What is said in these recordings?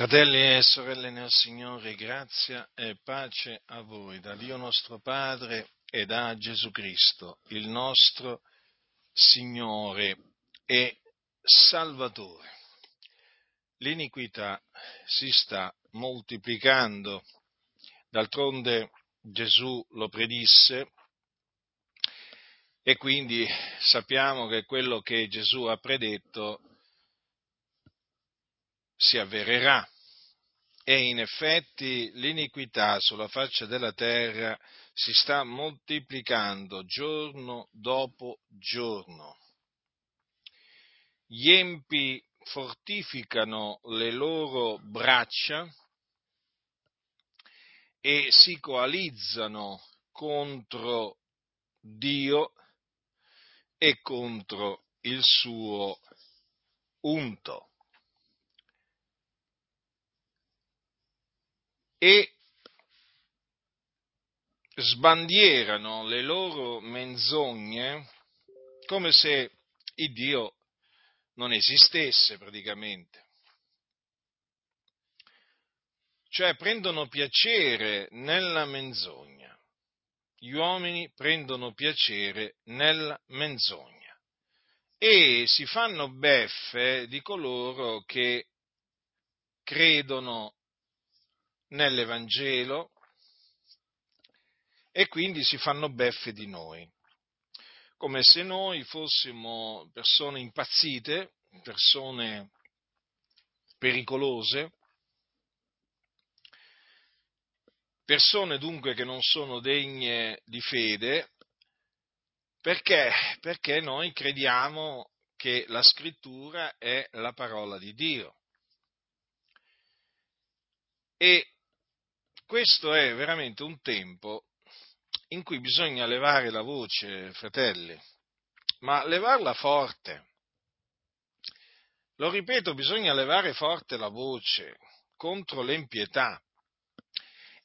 Fratelli e sorelle nel Signore, grazia e pace a voi, da Dio nostro Padre e da Gesù Cristo, il nostro Signore e Salvatore. L'iniquità si sta moltiplicando, d'altronde Gesù lo predisse e quindi sappiamo che quello che Gesù ha predetto si avvererà. E in effetti l'iniquità sulla faccia della terra si sta moltiplicando giorno dopo giorno. Gli empi fortificano le loro braccia e si coalizzano contro Dio e contro il suo unto. E sbandierano le loro menzogne come se il Dio non esistesse praticamente. Cioè prendono piacere nella menzogna. Gli uomini prendono piacere nella menzogna e si fanno beffe di coloro che credono nell'Evangelo e quindi si fanno beffe di noi, come se noi fossimo persone impazzite, persone pericolose, persone dunque che non sono degne di fede, perché? Perché noi crediamo che la scrittura è la parola di Dio. E questo è veramente un tempo in cui bisogna levare la voce, fratelli, ma levarla forte. Lo ripeto, bisogna levare forte la voce contro l'empietà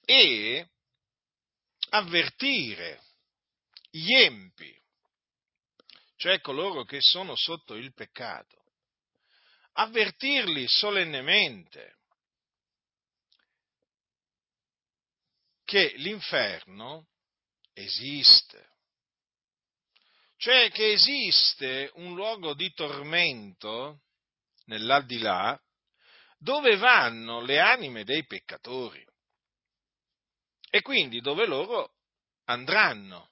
e avvertire gli empi, cioè coloro che sono sotto il peccato, avvertirli solennemente che l'inferno esiste, cioè che esiste un luogo di tormento nell'aldilà dove vanno le anime dei peccatori. E quindi dove loro andranno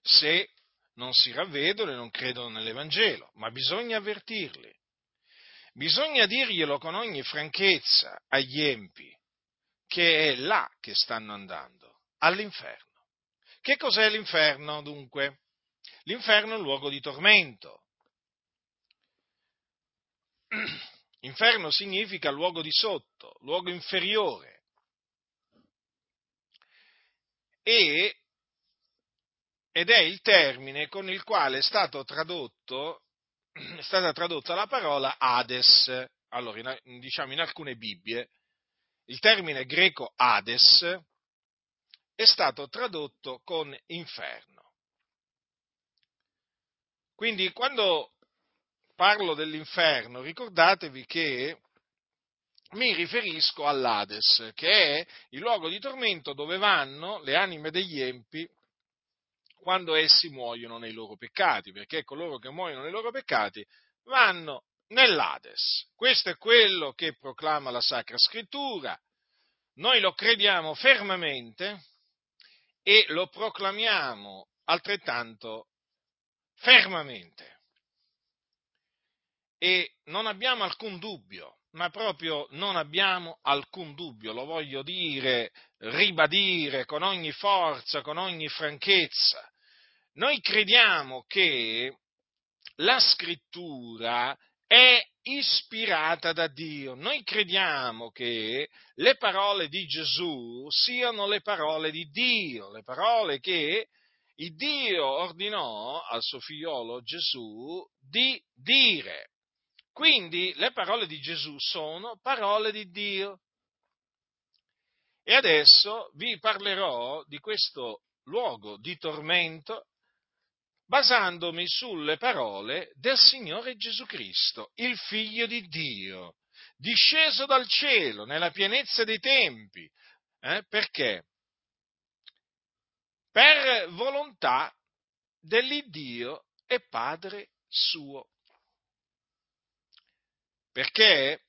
se non si ravvedono e non credono nell'Evangelo, ma bisogna avvertirli, bisogna dirglielo con ogni franchezza agli empi, che è là che stanno andando, all'inferno. Che cos'è l'inferno dunque? L'inferno è un luogo di tormento. Inferno significa luogo di sotto, luogo inferiore. E, ed è il termine con il quale è, tradotto, è stata tradotta la parola Hades. Allora, in, diciamo in alcune Bibbie il termine greco Hades è stato tradotto con inferno. Quindi quando parlo dell'inferno ricordatevi che mi riferisco all'Hades, che è il luogo di tormento dove vanno le anime degli empi quando essi muoiono nei loro peccati, perché coloro che muoiono nei loro peccati vanno nell'Ades. Questo è quello che proclama la Sacra Scrittura, noi lo crediamo fermamente e lo proclamiamo altrettanto fermamente. E non abbiamo alcun dubbio, ma proprio non abbiamo alcun dubbio, lo voglio dire, ribadire con ogni forza, con ogni franchezza. Noi crediamo che la scrittura è ispirata da Dio. Noi crediamo che le parole di Gesù siano le parole di Dio, le parole che Dio ordinò al suo figliolo Gesù di dire. Quindi le parole di Gesù sono parole di Dio. E adesso vi parlerò di questo luogo di tormento basandomi sulle parole del Signore Gesù Cristo, il Figlio di Dio, disceso dal cielo nella pienezza dei tempi. Eh? Perché? Per volontà dell'Iddio e Padre suo. Perché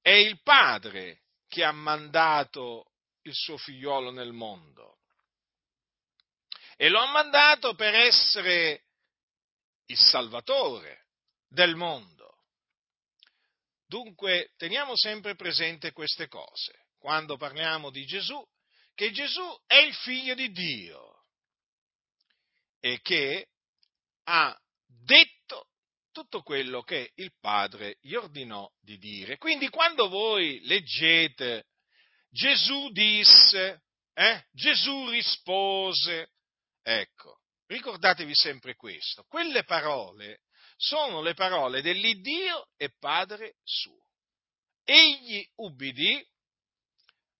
è il Padre che ha mandato il suo figliolo nel mondo. E lo ha mandato per essere il Salvatore del mondo. Dunque teniamo sempre presente queste cose quando parliamo di Gesù, che Gesù è il figlio di Dio e che ha detto tutto quello che il Padre gli ordinò di dire. Quindi quando voi leggete Gesù disse, eh, Gesù rispose, ecco, ricordatevi sempre questo, quelle parole sono le parole dell'Iddio e Padre suo. Egli ubbidì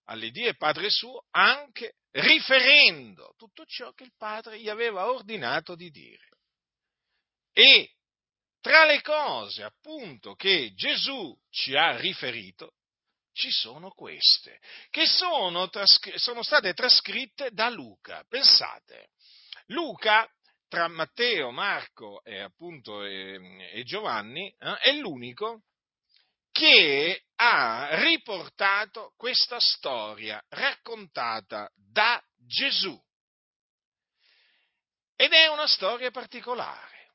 all'Iddio e Padre suo anche riferendo tutto ciò che il Padre gli aveva ordinato di dire. E tra le cose appunto che Gesù ci ha riferito, ci sono queste, che sono, trascr- sono state trascritte da Luca. Pensate, Luca tra Matteo, Marco e appunto e, e Giovanni eh, è l'unico che ha riportato questa storia raccontata da Gesù. Ed è una storia particolare.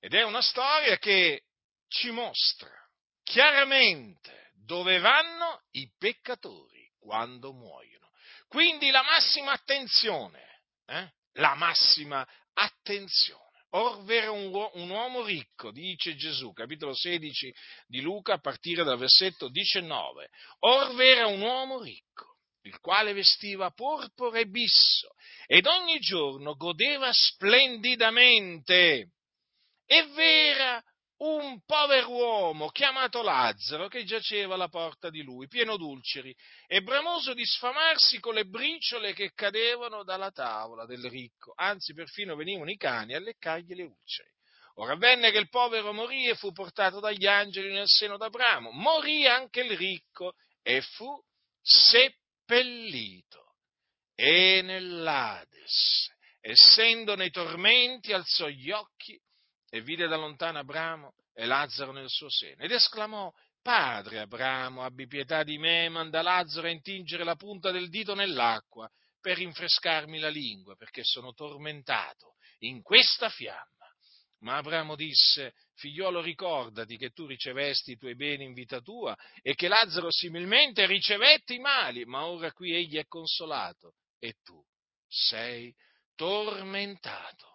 Ed è una storia che ci mostra chiaramente dove vanno i peccatori quando muoiono. Quindi la massima attenzione, eh? La massima attenzione. Orvera un, uomo ricco, dice Gesù, capitolo 16 di Luca, a partire dal versetto 19. Orvera un uomo ricco, il quale vestiva porpora e bisso, ed ogni giorno godeva splendidamente. E vera un pover'uomo chiamato Lazzaro che giaceva alla porta di lui, pieno d'ulceri, e bramoso di sfamarsi con le briciole che cadevano dalla tavola del ricco, anzi perfino venivano i cani a leccargli le ulceri. Ora avvenne che il povero morì e fu portato dagli angeli nel seno d'Abramo, morì anche il ricco e fu seppellito. E nell'Ades, essendo nei tormenti, alzò gli occhi e vide da lontano Abramo e Lazzaro nel suo seno ed esclamò Padre Abramo, abbi pietà di me, manda Lazzaro a intingere la punta del dito nell'acqua per rinfrescarmi la lingua, perché sono tormentato in questa fiamma. Ma Abramo disse, figliolo ricordati che tu ricevesti i tuoi beni in vita tua e che Lazzaro similmente ricevette i mali, ma ora qui egli è consolato e tu sei tormentato.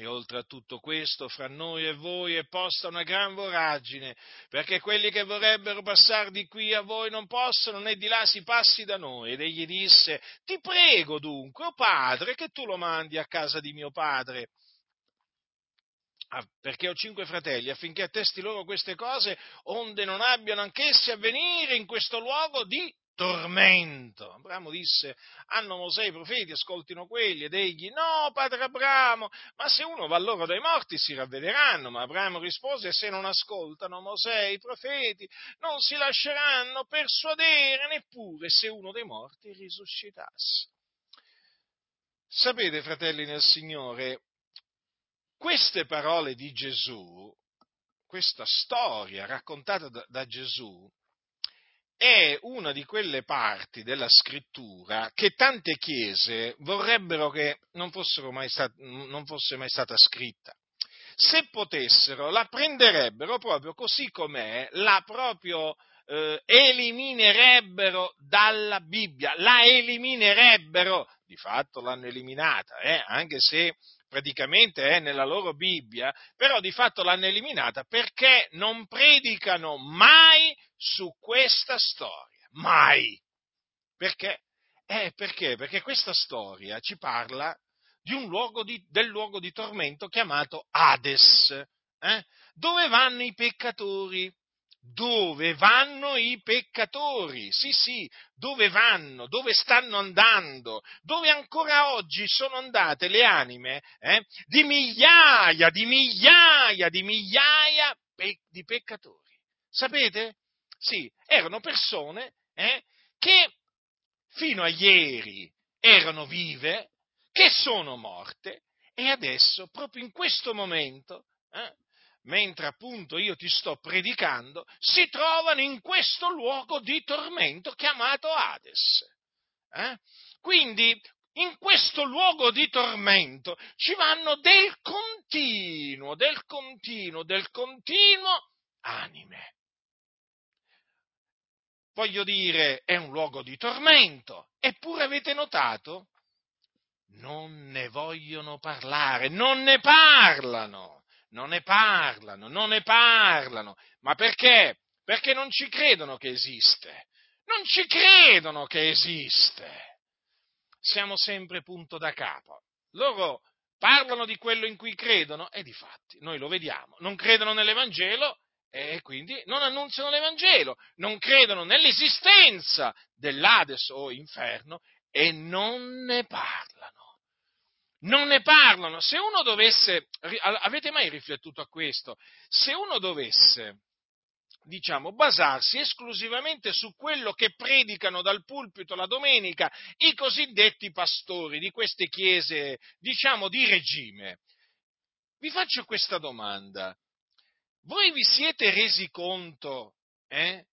E oltre a tutto questo, fra noi e voi è posta una gran voragine, perché quelli che vorrebbero passare di qui a voi non possono, né di là si passi da noi. Ed egli disse, ti prego dunque, o padre, che tu lo mandi a casa di mio padre, ah, perché ho cinque fratelli, affinché attesti loro queste cose, onde non abbiano anch'essi a venire in questo luogo di tormento. Abramo disse, hanno Mosè i profeti, ascoltino quelli, ed egli, no, padre Abramo, ma se uno va loro dai morti si ravvederanno. Ma Abramo rispose, se non ascoltano Mosè i profeti, non si lasceranno persuadere neppure se uno dei morti risuscitasse. Sapete, fratelli nel Signore, queste parole di Gesù, questa storia raccontata da, da Gesù, è una di quelle parti della scrittura che tante chiese vorrebbero che non, stat- non fosse mai stata scritta. Se potessero, la prenderebbero proprio così com'è, la proprio eh, eliminerebbero dalla Bibbia, la eliminerebbero, di fatto l'hanno eliminata, eh, anche se praticamente è nella loro Bibbia, però di fatto l'hanno eliminata perché non predicano mai su questa storia, mai. Perché? Eh, perché? Perché questa storia ci parla luogo di, del luogo di tormento chiamato Hades, eh? dove vanno i peccatori dove vanno i peccatori, sì sì, dove vanno, dove stanno andando, dove ancora oggi sono andate le anime eh, di migliaia, di migliaia, di migliaia pe- di peccatori. Sapete? Sì, erano persone eh, che fino a ieri erano vive, che sono morte e adesso, proprio in questo momento, eh, mentre appunto io ti sto predicando, si trovano in questo luogo di tormento chiamato Hades. Eh? Quindi in questo luogo di tormento ci vanno del continuo, del continuo, del continuo anime. Voglio dire, è un luogo di tormento, eppure avete notato? Non ne vogliono parlare, non ne parlano, non ne parlano, non ne parlano. Ma perché? Perché non ci credono che esiste. Non ci credono che esiste siamo sempre punto da capo. Loro parlano di quello in cui credono e di fatti noi lo vediamo. Non credono nell'Evangelo e quindi non annunziano l'Evangelo, non credono nell'esistenza dell'Ades o inferno e non ne parlano. Non ne parlano. Se uno dovesse, avete mai riflettuto a questo? Se uno dovesse diciamo, basarsi esclusivamente su quello che predicano dal pulpito la domenica i cosiddetti pastori di queste chiese, diciamo, di regime. Vi faccio questa domanda. Voi vi siete resi conto eh,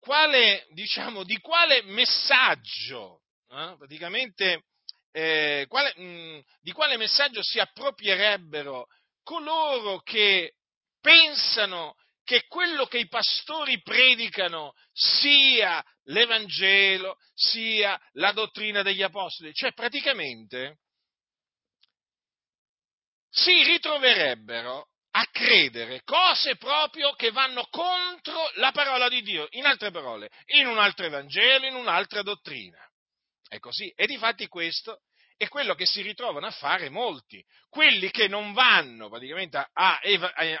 quale, diciamo, di quale messaggio, eh, praticamente, eh, quale, mh, mm, di quale messaggio si approprierebbero coloro che pensano che quello che i pastori predicano sia l'Evangelo, sia la dottrina degli Apostoli. Cioè praticamente si ritroverebbero a credere cose proprio che vanno contro la parola di Dio, in altre parole, in un altro Evangelo, in un'altra dottrina. È così. E difatti questo è quello che si ritrovano a fare molti, quelli che non vanno praticamente a, a,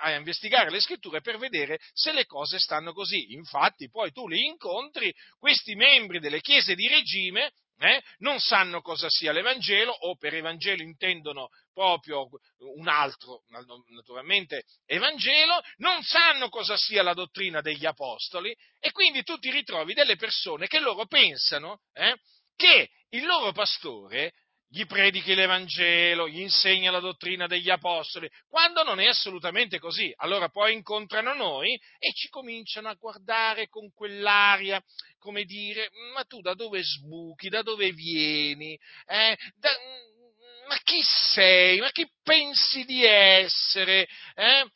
a, investigare le scritture per vedere se le cose stanno così. Infatti poi tu li incontri, questi membri delle chiese di regime, eh, non sanno cosa sia l'Evangelo o per Evangelo intendono proprio un altro, naturalmente, Evangelo, non sanno cosa sia la dottrina degli Apostoli e quindi tu ti ritrovi delle persone che loro pensano eh, che il loro pastore gli predichi l'Evangelo, gli insegna la dottrina degli Apostoli, quando non è assolutamente così. Allora poi incontrano noi e ci cominciano a guardare con quell'aria, come dire, ma tu da dove sbuchi, da dove vieni? Eh? Da, ma chi sei? Ma chi pensi di essere? Eh?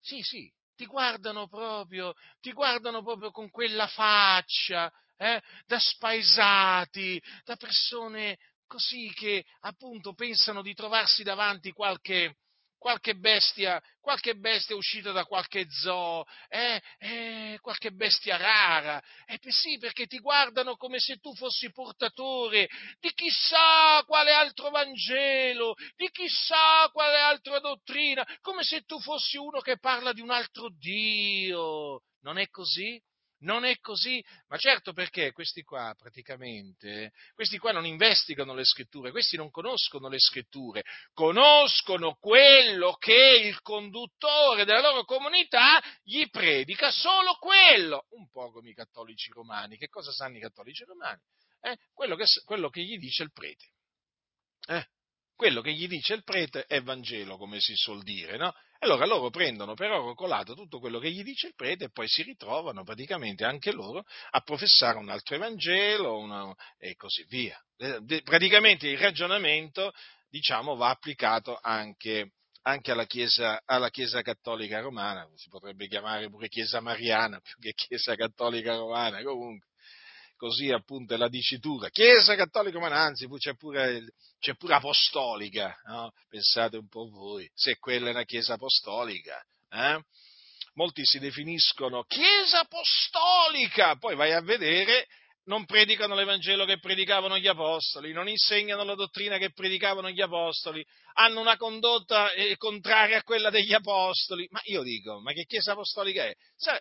Sì, sì, ti guardano proprio, ti guardano proprio con quella faccia, eh, da spaesati, da persone così che appunto pensano di trovarsi davanti qualche, qualche bestia, qualche bestia uscita da qualche zoo, eh, eh, qualche bestia rara. Eh, sì, perché ti guardano come se tu fossi portatore di chissà quale altro Vangelo, di chissà quale altra dottrina, come se tu fossi uno che parla di un altro Dio. Non è così? Non è così, ma certo perché questi qua praticamente, questi qua non investigano le scritture, questi non conoscono le scritture, conoscono quello che il conduttore della loro comunità gli predica, solo quello, un po' come i cattolici romani. Che cosa sanno i cattolici romani? Eh? Quello, che, quello, che, gli dice il prete. Eh? Quello che gli dice il prete è Vangelo, come si suol dire, no? Allora loro prendono per oro colato tutto quello che gli dice il prete e poi si ritrovano praticamente anche loro a professare un altro Evangelo una, e così via. Praticamente il ragionamento, diciamo, va applicato anche, anche alla, chiesa, alla, chiesa, cattolica romana, si potrebbe chiamare pure Chiesa Mariana più che Chiesa cattolica romana, comunque così appunto è la dicitura. Chiesa cattolica romana, anzi c'è pure, c'è pure apostolica, no? pensate un po' voi, se quella è una chiesa apostolica. Eh? Molti si definiscono chiesa apostolica, poi vai a vedere non predicano l'Evangelo che predicavano gli apostoli, non insegnano la dottrina che predicavano gli apostoli, hanno una condotta eh, contraria a quella degli apostoli. Ma io dico, ma che chiesa apostolica è?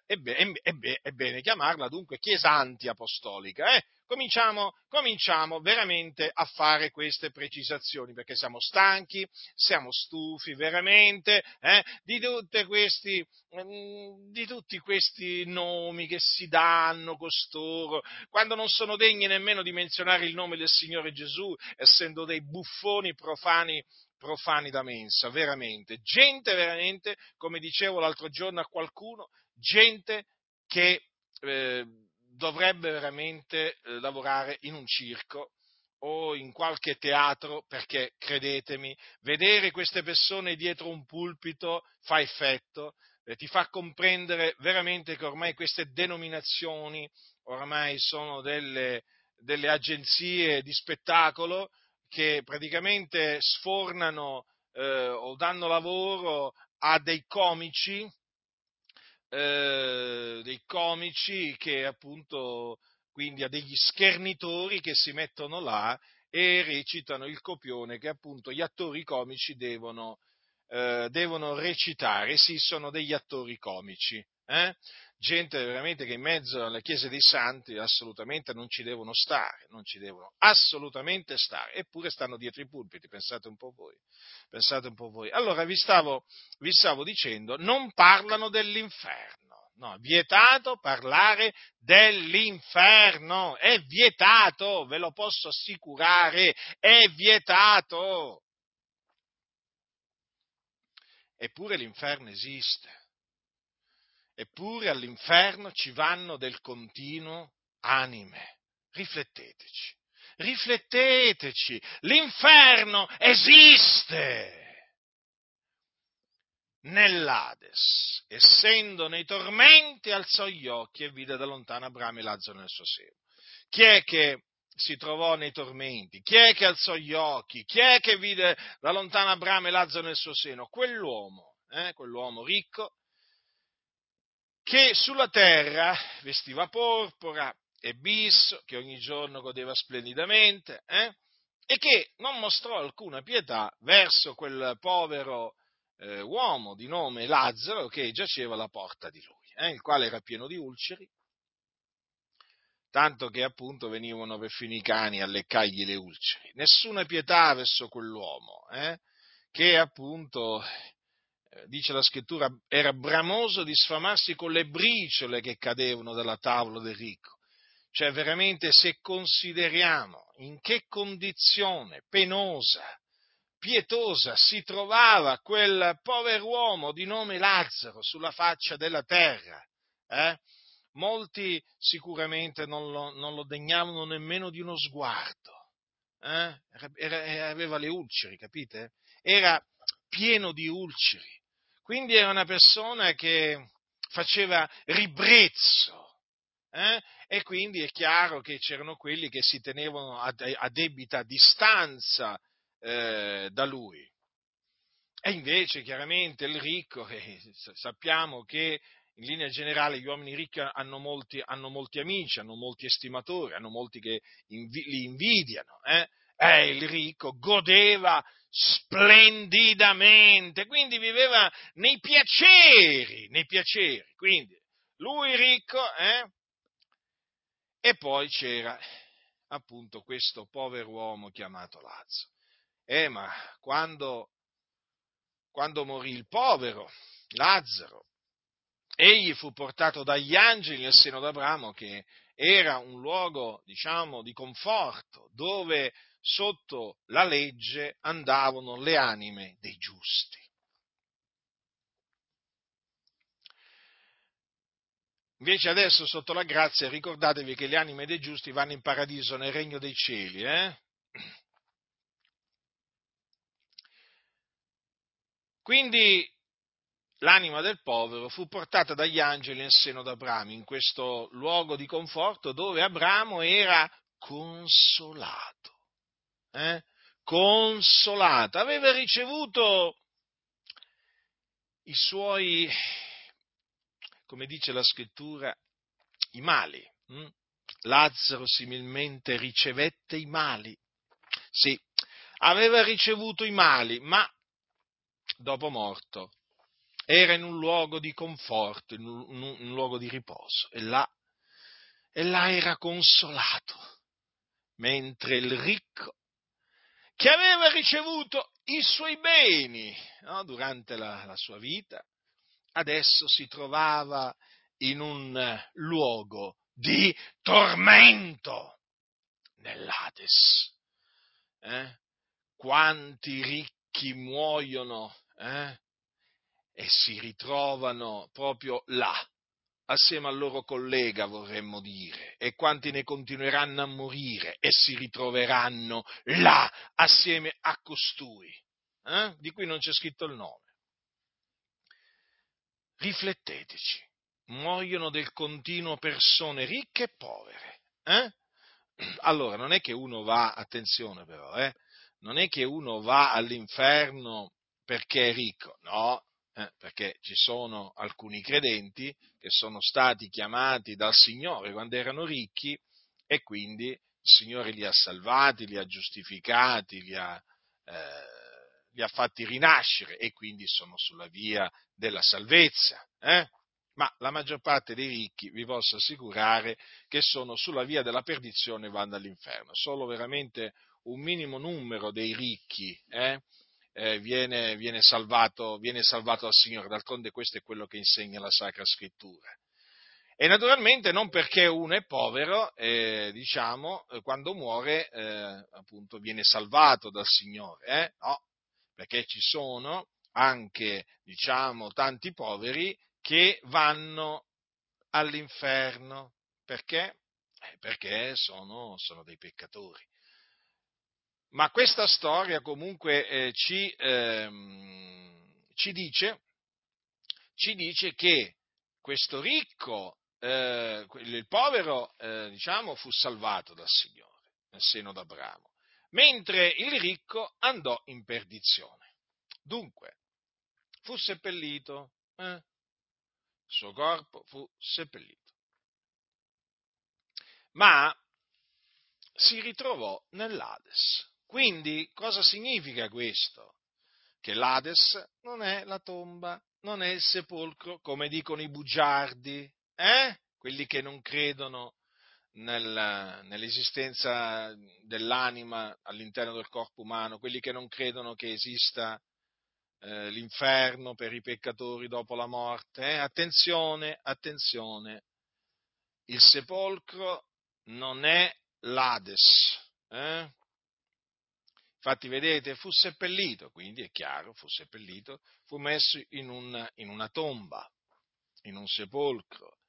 È, bene, è, bene, è bene chiamarla dunque chiesa antiapostolica, eh? Cominciamo, cominciamo veramente a fare queste precisazioni, perché siamo stanchi, siamo stufi veramente eh, di, questi, mm, di tutti questi nomi che si danno costoro, quando non sono degni nemmeno di menzionare il nome del Signore Gesù, essendo dei buffoni profani profani da mensa, veramente. Gente veramente, come dicevo l'altro giorno a qualcuno, gente che eh, dovrebbe veramente eh, lavorare in un circo o in qualche teatro perché, credetemi, vedere queste persone dietro un pulpito fa effetto, eh, ti fa comprendere veramente che ormai queste denominazioni ormai sono delle, delle agenzie di spettacolo che praticamente sfornano eh, o danno lavoro a dei comici eh, dei comici che appunto quindi a degli schernitori che si mettono là e recitano il copione che appunto gli attori comici devono, eh, devono recitare. Sì, sono degli attori comici. Eh? Gente veramente che in mezzo alle chiese dei santi assolutamente non ci devono stare, non ci devono assolutamente stare, eppure stanno dietro i pulpiti, pensate un po' voi, pensate un po' voi. Allora vi stavo, vi stavo dicendo, non parlano dell'inferno, no, vietato parlare dell'inferno, è vietato, ve lo posso assicurare, è vietato. Eppure l'inferno esiste eppure all'inferno ci vanno del continuo anime. Rifletteteci, rifletteteci, l'inferno esiste. Nell'Ades, essendo nei tormenti, alzò gli occhi e vide da lontano Abramo e Lazzaro nel suo seno. Chi è che si trovò nei tormenti? Chi è che alzò gli occhi? Chi è che vide da lontano Abramo e Lazzaro nel suo seno? Quell'uomo, eh, quell'uomo ricco che sulla terra vestiva porpora e bisso, che ogni giorno godeva splendidamente, eh? e che non mostrò alcuna pietà verso quel povero eh, uomo di nome Lazzaro che giaceva alla porta di lui, eh? il quale era pieno di ulceri, tanto che appunto venivano perfino i cani a leccargli le ulceri. Nessuna pietà verso quell'uomo, eh? che appunto dice la scrittura, era bramoso di sfamarsi con le briciole che cadevano dalla tavola del ricco. Cioè veramente se consideriamo in che condizione penosa, pietosa si trovava quel pover'uomo di nome Lazzaro sulla faccia della terra, eh? molti sicuramente non lo, non lo, degnavano nemmeno di uno sguardo, eh? era, era, aveva le ulceri, capite? Era pieno di ulceri. Quindi era una persona che faceva ribrezzo. Eh? E quindi è chiaro che c'erano quelli che si tenevano a, a debita distanza eh, da lui. E invece chiaramente il ricco, eh, sappiamo che in linea generale gli uomini ricchi hanno molti, hanno molti amici, hanno molti estimatori, hanno molti che invi- li invidiano. Eh? eh, il ricco godeva splendidamente, quindi viveva nei piaceri, nei piaceri. Quindi lui ricco, eh? E poi c'era appunto questo povero uomo chiamato Lazzaro. Eh, ma quando, quando morì il povero Lazzaro, egli fu portato dagli angeli nel seno d'Abramo, che era un luogo, diciamo, di conforto, dove sotto la legge andavano le anime dei giusti. Invece adesso sotto la grazia ricordatevi che le anime dei giusti vanno in paradiso nel regno dei cieli. Eh? Quindi l'anima del povero fu portata dagli angeli nel seno d'Abramo, in questo luogo di conforto dove Abramo era consolato eh, consolata, aveva ricevuto i suoi, come dice la scrittura, i mali. Hm? Lazzaro similmente ricevette i mali. Sì, aveva ricevuto i mali, ma dopo morto era in un luogo di conforto, in un, in un luogo di riposo e là, e là era consolato mentre il ricco, che aveva ricevuto i suoi beni no, durante la, la sua vita, adesso si trovava in un luogo di tormento nell'Ades. Eh? Quanti ricchi muoiono eh? e si ritrovano proprio là, assieme al loro collega, vorremmo dire, e quanti ne continueranno a morire e si ritroveranno là, assieme a costui, eh? di cui non c'è scritto il nome. Rifletteteci, muoiono del continuo persone ricche e povere. Eh? Allora, non è che uno va, attenzione però, eh? non è che uno va all'inferno perché è ricco, no, eh, perché ci sono alcuni credenti che sono stati chiamati dal Signore quando erano ricchi e quindi il Signore li ha salvati, li ha giustificati, li ha, eh, li ha fatti rinascere e quindi sono sulla via della salvezza. Eh? Ma la maggior parte dei ricchi, vi posso assicurare, che sono sulla via della perdizione e vanno all'inferno. Solo veramente un minimo numero dei ricchi eh, eh, viene, viene, salvato, viene salvato dal Signore, d'altronde questo è quello che insegna la Sacra Scrittura. E naturalmente non perché uno è povero, eh, diciamo, quando muore, eh, appunto, viene salvato dal Signore, eh? no, perché ci sono anche, diciamo, tanti poveri che vanno all'inferno. Perché? Eh, perché sono, sono dei peccatori. Ma questa storia comunque eh, ci, ehm, ci, dice, ci, dice, che questo ricco, eh, il povero, eh, diciamo, fu salvato dal Signore nel seno d'Abramo, mentre il ricco andò in perdizione. Dunque, fu seppellito, eh? il suo corpo fu seppellito. Ma si ritrovò nell'Ades. Quindi cosa significa questo? Che l'Ades non è la tomba, non è il sepolcro, come dicono i bugiardi, eh? quelli che non credono nel, nell'esistenza dell'anima all'interno del corpo umano, quelli che non credono che esista eh, l'inferno per i peccatori dopo la morte. Eh? Attenzione, attenzione, il sepolcro non è l'Ades. Eh? Infatti, vedete, fu seppellito, quindi è chiaro, fu seppellito, fu messo in una, in una tomba, in un sepolcro.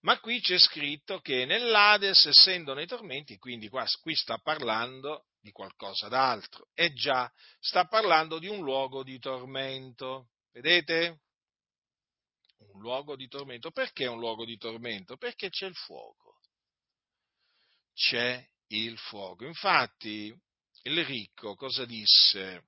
Ma qui c'è scritto che nell'Ades, essendo nei tormenti, quindi qua, qui sta parlando di qualcosa d'altro, e già sta parlando di un luogo di tormento. Vedete? Un luogo di tormento. Perché un luogo di tormento? Perché c'è il fuoco. C'è il fuoco. Infatti, il ricco cosa disse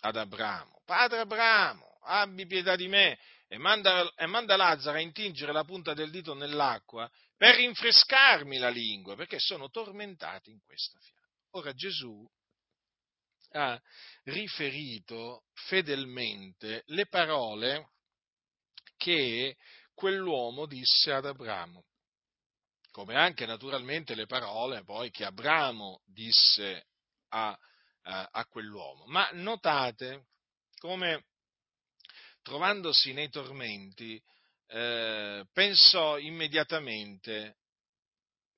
ad Abramo? Padre Abramo, abbi pietà di me e manda, e manda Lazzaro a intingere la punta del dito nell'acqua per rinfrescarmi la lingua, perché sono tormentato in questa fiamma. Ora Gesù ha riferito fedelmente le parole che quell'uomo disse ad Abramo, come anche naturalmente le parole poi che Abramo disse a, a, a quell'uomo. Ma notate come trovandosi nei tormenti eh, pensò immediatamente,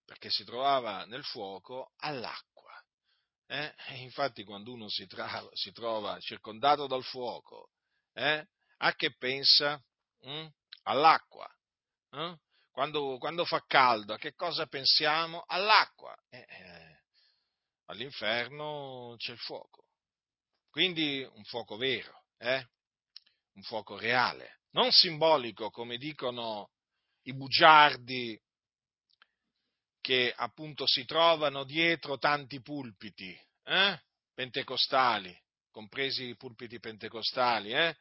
perché si trovava nel fuoco, all'acqua. Eh? infatti quando uno si, tra, si, trova circondato dal fuoco, eh? a che pensa? Mm? All'acqua. Eh? Quando, quando, fa caldo, a che cosa pensiamo? All'acqua. Eh, eh, all'inferno c'è il fuoco. Quindi un fuoco vero, eh? un fuoco reale, non simbolico come dicono i bugiardi che appunto si trovano dietro tanti pulpiti eh? pentecostali, compresi i pulpiti pentecostali, eh?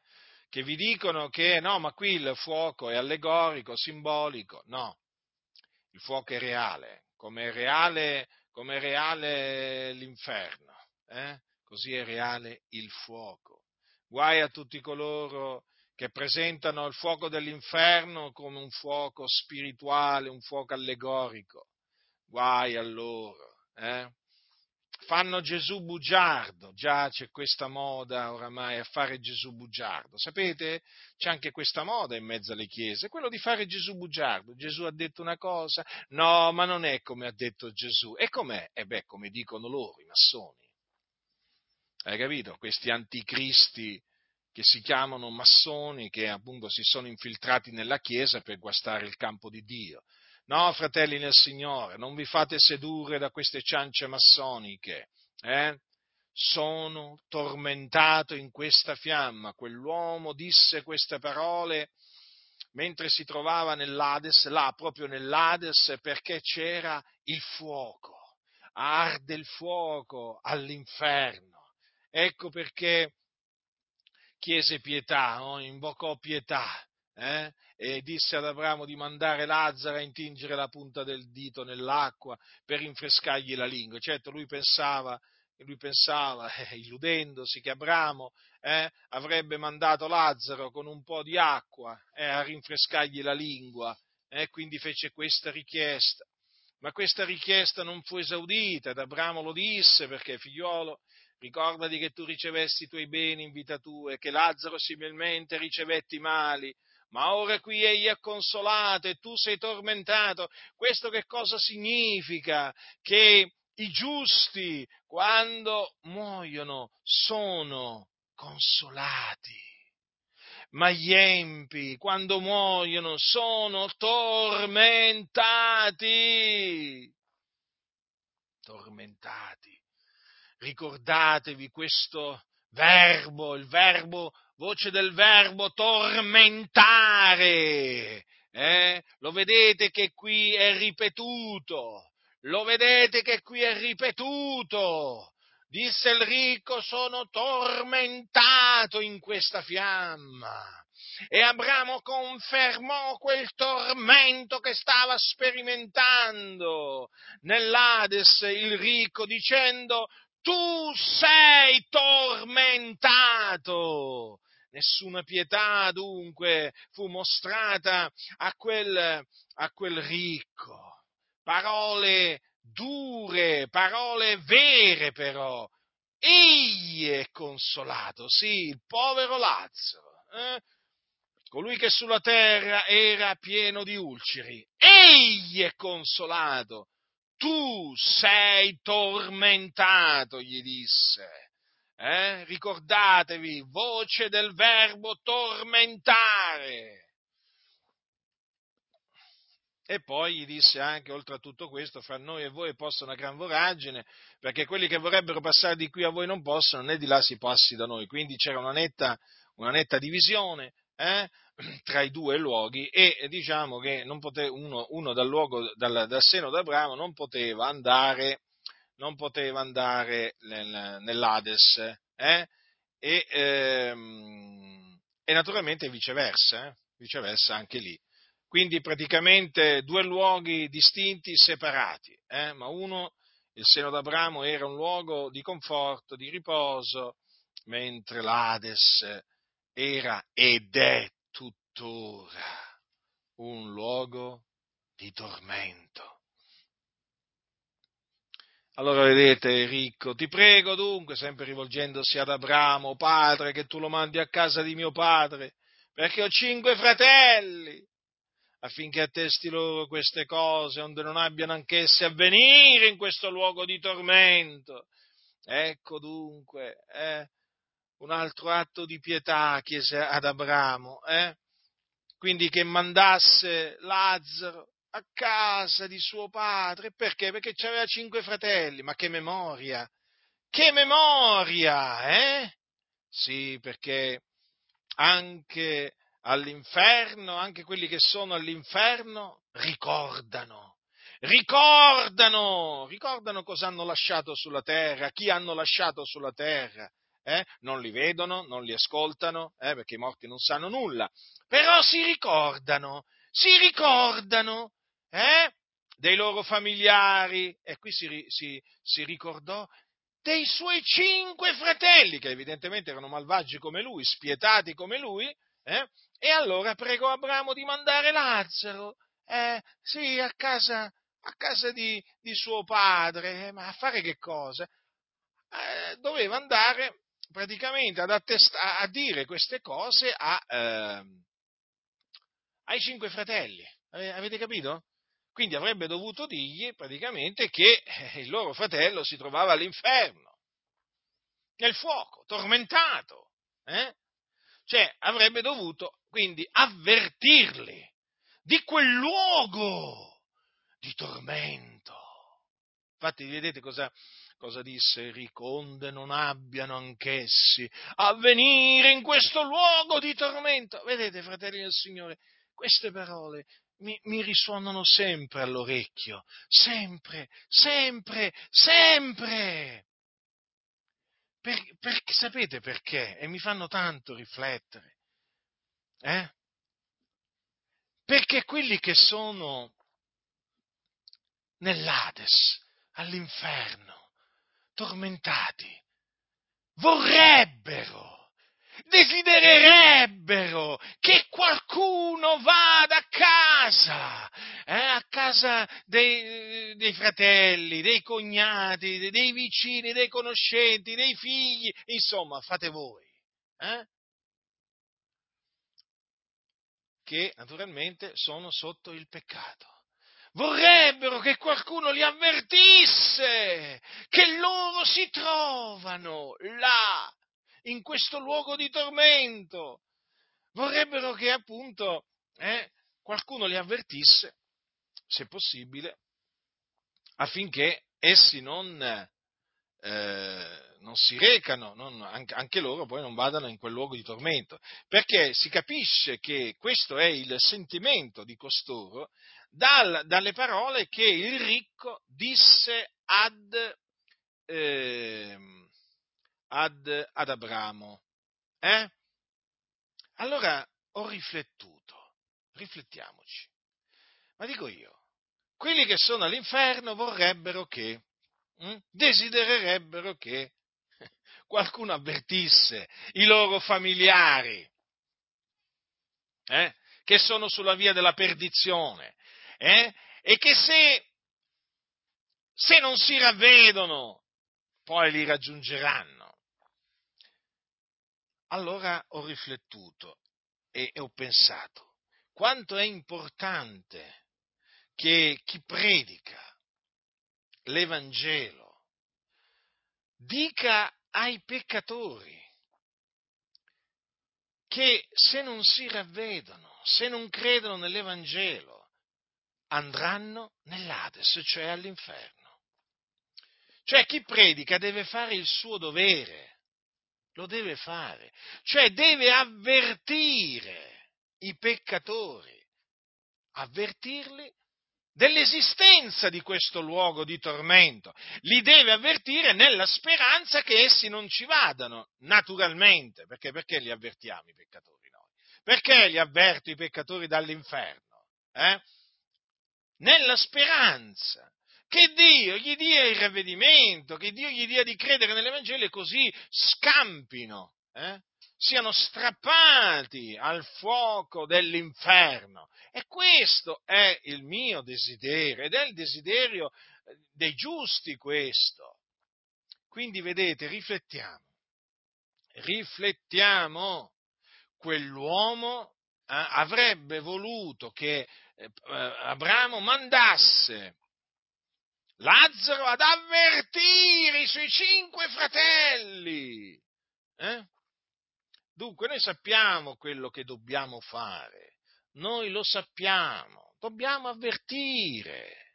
che vi dicono che no, ma qui il fuoco è allegorico, simbolico. No, il fuoco è reale, come è reale come è reale l'inferno, eh? così è reale il fuoco. Guai a tutti coloro che presentano il fuoco dell'inferno come un fuoco spirituale, un fuoco allegorico. Guai a loro. Eh? Fanno Gesù bugiardo, già c'è questa moda oramai a fare Gesù bugiardo. Sapete? C'è anche questa moda in mezzo alle chiese, quello di fare Gesù bugiardo. Gesù ha detto una cosa, no, ma non è come ha detto Gesù. E com'è? E beh, come dicono loro, i massoni. Hai capito? Questi anticristi che si chiamano massoni, che appunto si sono infiltrati nella Chiesa per guastare il campo di Dio. No, fratelli nel Signore, non vi fate sedurre da queste ciance massoniche. Eh? Sono tormentato in questa fiamma. Quell'uomo disse queste parole mentre si trovava nell'Ades, là proprio nell'Ades, perché c'era il fuoco. Arde il fuoco all'inferno. Ecco perché chiese pietà, no? invocò pietà eh? e disse ad Abramo di mandare Lazzaro a intingere la punta del dito nell'acqua per rinfrescargli la lingua. Certo, lui pensava, lui pensava eh, illudendosi, che Abramo eh, avrebbe mandato Lazzaro con un po' di acqua eh, a rinfrescargli la lingua, e quindi fece questa richiesta. Ma questa richiesta non fu esaudita ed Abramo lo disse perché, figliuolo, ricordati che tu ricevesti i tuoi beni in vita tua e che Lazzaro similmente ricevetti i mali ma ora qui egli è consolato e tu sei tormentato. Questo che cosa significa? Che i giusti, quando muoiono, sono consolati, ma gli empi, quando muoiono, sono tormentati. Tormentati. Ricordatevi questo verbo, il verbo voce del verbo tormentare. Eh? Lo vedete che qui è ripetuto, lo vedete che qui è ripetuto. Disse il ricco, sono tormentato in questa fiamma. E Abramo confermò quel tormento che stava sperimentando nell'Ades il ricco dicendo tu sei tormentato Nessuna pietà dunque fu mostrata a quel, a quel ricco. Parole dure, parole vere però. Egli è consolato, sì, il povero Lazzaro. Eh? colui che sulla terra era pieno di ulceri, egli è consolato, tu sei tormentato, gli disse. Eh? Ricordatevi, voce del verbo tormentare. E poi gli disse anche, oltre a tutto questo, fra noi e voi possa una gran voragine, perché quelli che vorrebbero passare di qui a voi non possono, né di là si passi da noi. Quindi c'era una netta, una netta divisione eh, tra i due luoghi e diciamo che pote, uno, uno, dal, luogo, dal, dal seno d'Abramo non poteva andare non poteva andare nel, nell'Ades eh? e, ehm, e, naturalmente viceversa, eh? viceversa anche lì. Quindi praticamente due luoghi distinti, separati, eh? ma uno, il seno d'Abramo, era un luogo di conforto, di riposo, mentre l'Ades era ed è tuttora un luogo di tormento. Allora vedete, ricco, ti prego dunque, sempre rivolgendosi ad Abramo, padre, che tu lo mandi a casa di mio padre, perché ho cinque fratelli, affinché attesti loro queste cose, onde non abbiano anch'esse a venire in questo luogo di tormento. Ecco dunque, eh, un altro atto di pietà chiese ad Abramo, eh? quindi che mandasse Lazzaro a casa di suo padre. Perché? Perché aveva cinque fratelli. Ma che memoria! Che memoria, eh? Sì, perché anche all'inferno, anche quelli che sono all'inferno, ricordano. Ricordano, ricordano cosa hanno lasciato sulla terra, chi hanno lasciato sulla terra. Eh? Non li vedono, non li ascoltano, eh? perché i morti non sanno nulla, però si ricordano, si ricordano eh? dei loro familiari, e qui si, si, si ricordò dei suoi cinque fratelli, che evidentemente erano malvagi come lui, spietati come lui, eh? e allora pregò Abramo di mandare Lazzaro, eh, sì, a casa, a casa di, di, suo padre, eh, ma a fare che cosa? eh, doveva andare praticamente ad attesta- a dire queste cose a, eh, ai cinque fratelli. Avete capito? Quindi avrebbe dovuto dirgli praticamente che eh, il loro fratello si trovava all'inferno, nel fuoco, tormentato. Eh? Cioè avrebbe dovuto quindi avvertirli di quel luogo di tormento. Infatti, vedete cosa, cosa disse? Riconde non abbiano anch'essi a venire in questo luogo di tormento. Vedete, fratelli del Signore, queste parole mi, mi, risuonano sempre all'orecchio, sempre, sempre, sempre. Per, per, sapete perché? E mi fanno tanto riflettere. Eh? Perché quelli che sono nell'Ades, all'inferno, tormentati, vorrebbero desidererebbero che qualcuno vada a casa, eh, a casa dei, dei, fratelli, dei cognati, dei vicini, dei conoscenti, dei figli, insomma, fate voi. Eh? Che naturalmente sono sotto il peccato. Vorrebbero che qualcuno li avvertisse che loro si trovano là in questo luogo di tormento. Vorrebbero che appunto eh, qualcuno li avvertisse, se possibile, affinché essi non, eh, non si recano, non, anche, loro poi non vadano in quel luogo di tormento, perché si capisce che questo è il sentimento di costoro dal, dalle parole che il ricco disse ad, eh, ad, ad Abramo. Eh? Allora ho riflettuto, riflettiamoci. Ma dico io, quelli che sono all'inferno vorrebbero che, hm, desidererebbero che qualcuno avvertisse i loro familiari, eh, che sono sulla via della perdizione, eh, e che se, se non si ravvedono, poi li raggiungeranno allora ho riflettuto e, ho pensato quanto è importante che chi predica l'Evangelo dica ai peccatori che se non si ravvedono, se non credono nell'Evangelo, andranno nell'Ades, cioè all'inferno. Cioè chi predica deve fare il suo dovere, lo deve fare, cioè deve avvertire i peccatori, avvertirli dell'esistenza di questo luogo di tormento, li deve avvertire nella speranza che essi non ci vadano, naturalmente, perché, perché li avvertiamo i peccatori noi? Perché li avverto i peccatori dall'inferno? Eh? Nella speranza che Dio gli dia il ravvedimento, che Dio gli dia di credere nell'Evangelo e così scampino, eh? siano strappati al fuoco dell'inferno. E questo è il mio desiderio ed è il desiderio eh, dei giusti questo. Quindi vedete, riflettiamo, riflettiamo, quell'uomo eh, avrebbe voluto che eh, Abramo mandasse Lazzaro ad avvertire i suoi cinque fratelli. Eh? Dunque noi sappiamo quello che dobbiamo fare, noi lo sappiamo, dobbiamo avvertire.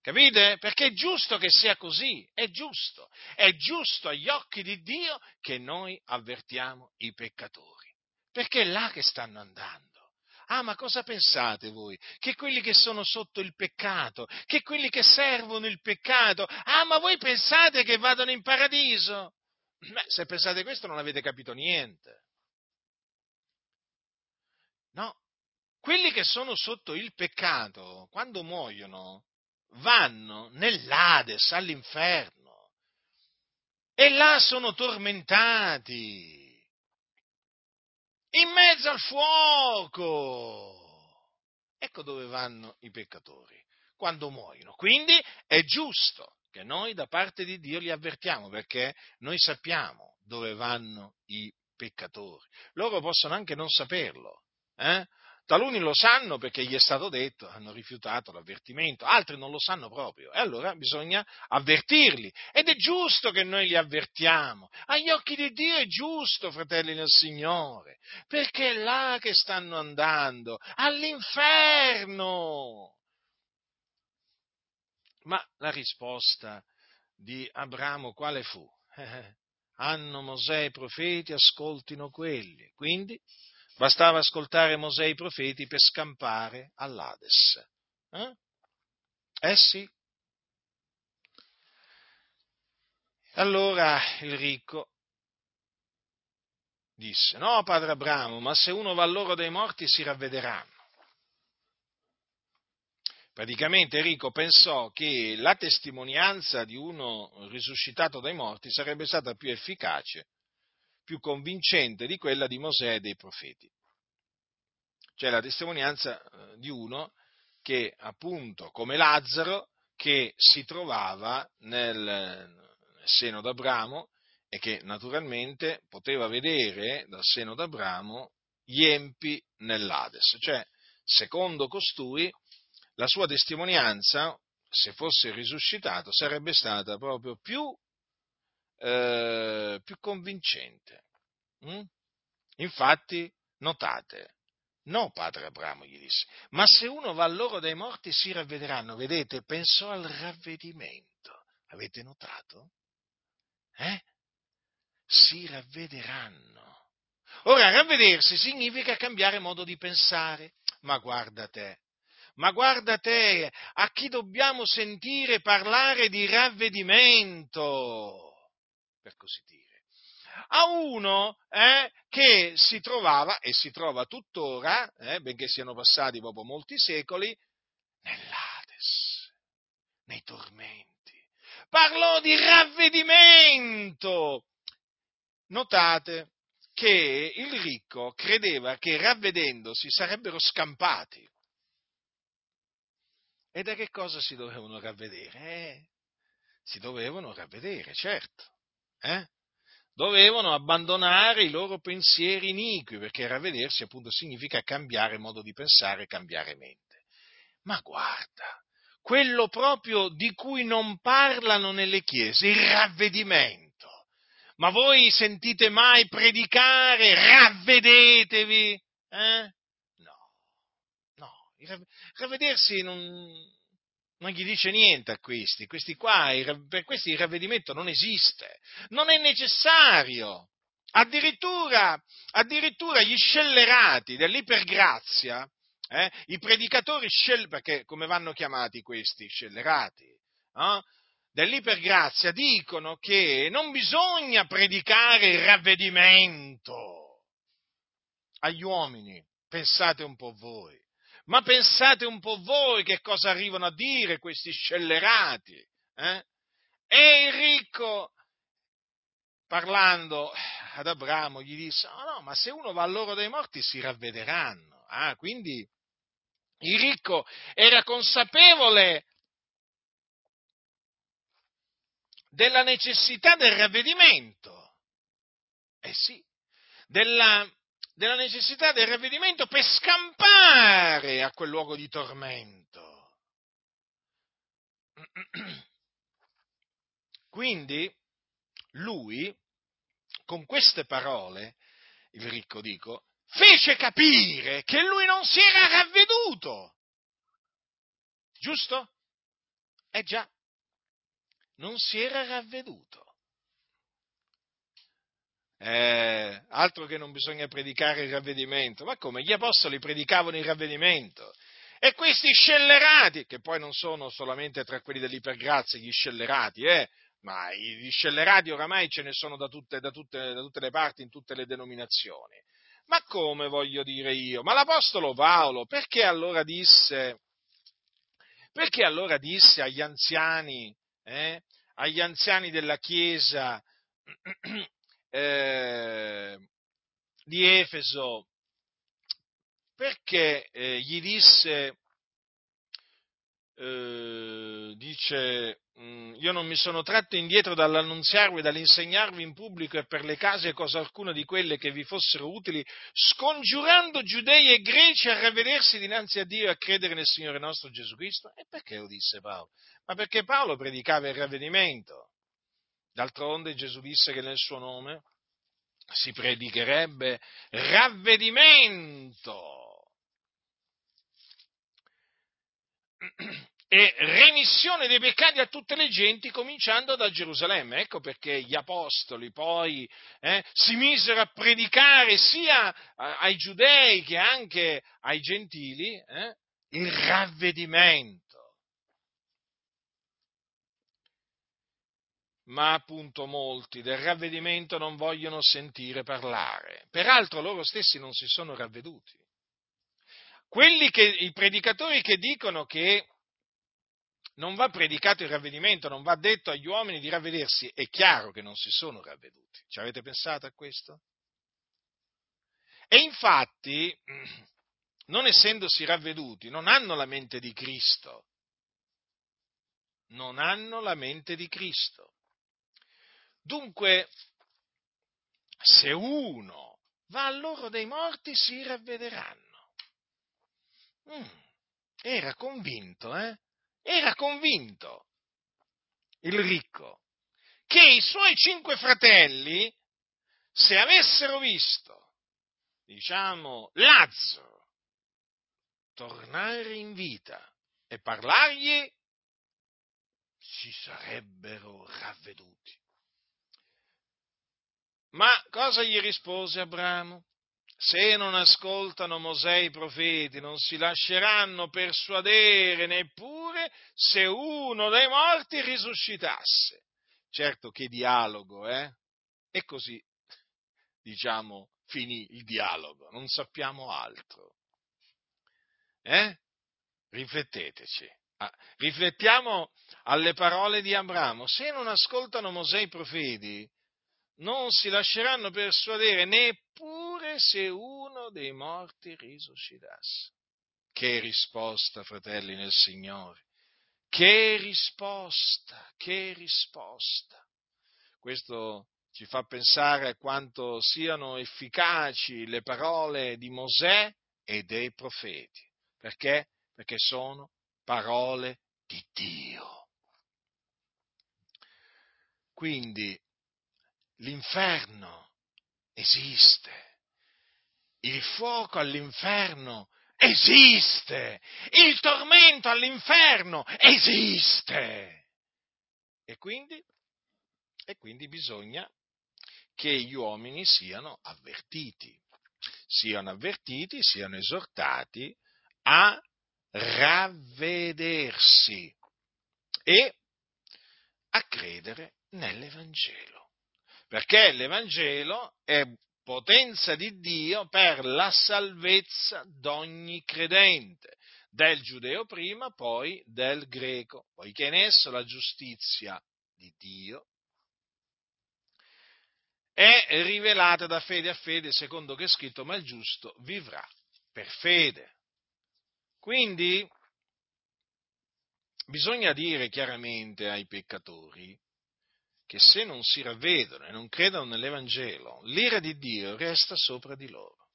Capite? Perché è giusto che sia così, è giusto, è giusto agli occhi di Dio che noi avvertiamo i peccatori, perché è là che stanno andando. Ah, ma cosa pensate voi? Che quelli che sono sotto il peccato, che quelli che servono il peccato, ah, ma voi pensate che vadano in paradiso? Beh, se pensate questo non avete capito niente. No, quelli che sono sotto il peccato, quando muoiono, vanno nell'Ades, all'inferno, e là sono tormentati in mezzo al fuoco. Ecco dove vanno i peccatori, quando muoiono. Quindi è giusto che noi da parte di Dio li avvertiamo perché noi sappiamo dove vanno i peccatori. Loro possono anche non saperlo. Eh? Taluni lo sanno perché gli è stato detto, hanno rifiutato l'avvertimento, altri non lo sanno proprio e allora bisogna avvertirli ed è giusto che noi li avvertiamo. Agli occhi di Dio è giusto, fratelli nel Signore, perché è là che stanno andando, all'inferno. Ma la risposta di Abramo quale fu? Hanno Mosè e i profeti, ascoltino quelli. Quindi Bastava ascoltare Mosè e i profeti per scampare all'Ades. Eh? eh sì. Allora il ricco disse, no padre Abramo, ma se uno va all'oro dei morti si ravvederanno. Praticamente Enrico pensò che la testimonianza di uno risuscitato dai morti sarebbe stata più efficace più convincente di quella di Mosè e dei profeti. Cioè la testimonianza eh, di uno che appunto come Lazzaro che si trovava nel seno d'Abramo e che naturalmente poteva vedere dal seno d'Abramo gli empi nell'Ades. Cioè, secondo costui, la sua testimonianza, se fosse risuscitato, sarebbe stata proprio più eh, più convincente. Mm? Infatti, notate, no, padre Abramo gli disse, ma se uno va all'oro dei morti si ravvederanno. Vedete, pensò al ravvedimento. Avete notato? Eh? Si ravvederanno. Ora, ravvedersi significa cambiare modo di pensare. Ma guarda te, ma guarda te, a chi dobbiamo sentire parlare di ravvedimento? Per così dire, a uno eh, che si trovava e si trova tuttora, eh, benché siano passati proprio molti secoli, nell'Ades, nei tormenti. Parlò di ravvedimento. Notate che il ricco credeva che ravvedendosi sarebbero scampati. E da che cosa si dovevano ravvedere? Eh, si dovevano ravvedere, certo eh? dovevano abbandonare i loro pensieri iniqui, perché ravvedersi appunto significa cambiare modo di pensare, cambiare mente. Ma guarda, quello proprio di cui non parlano nelle chiese, il ravvedimento. Ma voi sentite mai predicare ravvedetevi? Eh? No, no, ravvedersi non, non gli dice niente a questi, questi qua, per questi il ravvedimento non esiste, non è necessario. Addirittura, addirittura gli scellerati dell'ipergrazia, eh, i predicatori scellerati, perché come vanno chiamati questi scellerati? Eh? Dell'ipergrazia dicono che non bisogna predicare il ravvedimento agli uomini, pensate un po' voi. Ma pensate un po' voi che cosa arrivano a dire questi scellerati. Eh? E il ricco, parlando ad Abramo, gli disse, oh no, ma se uno va all'oro dei morti si ravvederanno. Ah, quindi il ricco era consapevole della necessità del ravvedimento. Eh sì, della della necessità del ravvedimento per scampare a quel luogo di tormento. Quindi lui, con queste parole, il ricco dico, fece capire che lui non si era ravveduto. Giusto? Eh già, non si era ravveduto. Eh, altro che non bisogna predicare il ravvedimento. Ma come? Gli apostoli predicavano il ravvedimento. E questi scellerati, che poi non sono solamente tra quelli dell'ipergrazia gli scellerati, eh, ma gli scellerati oramai ce ne sono da tutte, da, tutte, da tutte le parti, in tutte le denominazioni. Ma come voglio dire io? Ma l'Apostolo Paolo perché allora disse, perché allora disse agli anziani, eh, agli anziani della Chiesa, eh, di Efeso perché eh, gli disse, eh, dice mm, io non mi sono tratto indietro dall'annunziarvi, dall'insegnarvi in pubblico e per le case cosa alcuna di quelle che vi fossero utili, scongiurando giudei e greci a ravvedersi dinanzi a Dio e a credere nel Signore nostro Gesù Cristo. E perché lo disse Paolo? Ma perché Paolo predicava il ravvedimento. D'altronde Gesù disse che nel suo nome si predicherebbe ravvedimento e remissione dei peccati a tutte le genti, cominciando da Gerusalemme. Ecco perché gli apostoli poi eh, si misero a predicare sia ai giudei che anche ai gentili eh, il ravvedimento. Ma appunto molti del ravvedimento non vogliono sentire parlare. Peraltro loro stessi non si sono ravveduti. Quelli che, i predicatori che dicono che non va predicato il ravvedimento, non va detto agli uomini di ravvedersi, è chiaro che non si sono ravveduti. Ci avete pensato a questo? E infatti, non essendosi ravveduti, non hanno la mente di Cristo. Non hanno la mente di Cristo. Dunque, se uno va a loro dei morti, si ravvederanno. Mm, era convinto, eh? Era convinto il ricco che i suoi cinque fratelli, se avessero visto, diciamo, Lazzaro tornare in vita e parlargli, si sarebbero ravveduti. Ma cosa gli rispose Abramo? se non ascoltano Mosè i profeti, non si lasceranno persuadere neppure se uno dei morti risuscitasse. Certo che dialogo, eh? E così, diciamo, finì il dialogo, non sappiamo altro. Eh? Rifletteteci. Ah, riflettiamo alle parole di Abramo. Se non ascoltano Mosè i profeti, non si lasceranno persuadere neppure se uno dei morti risuscitasse. Che risposta, fratelli nel Signore! Che risposta, che risposta! Questo ci fa pensare a quanto siano efficaci le parole di Mosè e dei profeti. Perché? Perché sono parole di Dio. Quindi l'inferno esiste. Il fuoco all'inferno esiste. Il tormento all'inferno esiste. E quindi, e quindi bisogna che gli uomini siano avvertiti, siano avvertiti, siano esortati a ravvedersi e a credere nell'Evangelo perché l'Evangelo è potenza di Dio per la salvezza d'ogni credente, del giudeo prima, poi del greco, poiché in esso la giustizia di Dio è rivelata da fede a fede, secondo che è scritto, ma il giusto vivrà per fede. Quindi bisogna dire chiaramente ai peccatori che se non si ravvedono e non credono nell'Evangelo, l'ira di Dio resta sopra di loro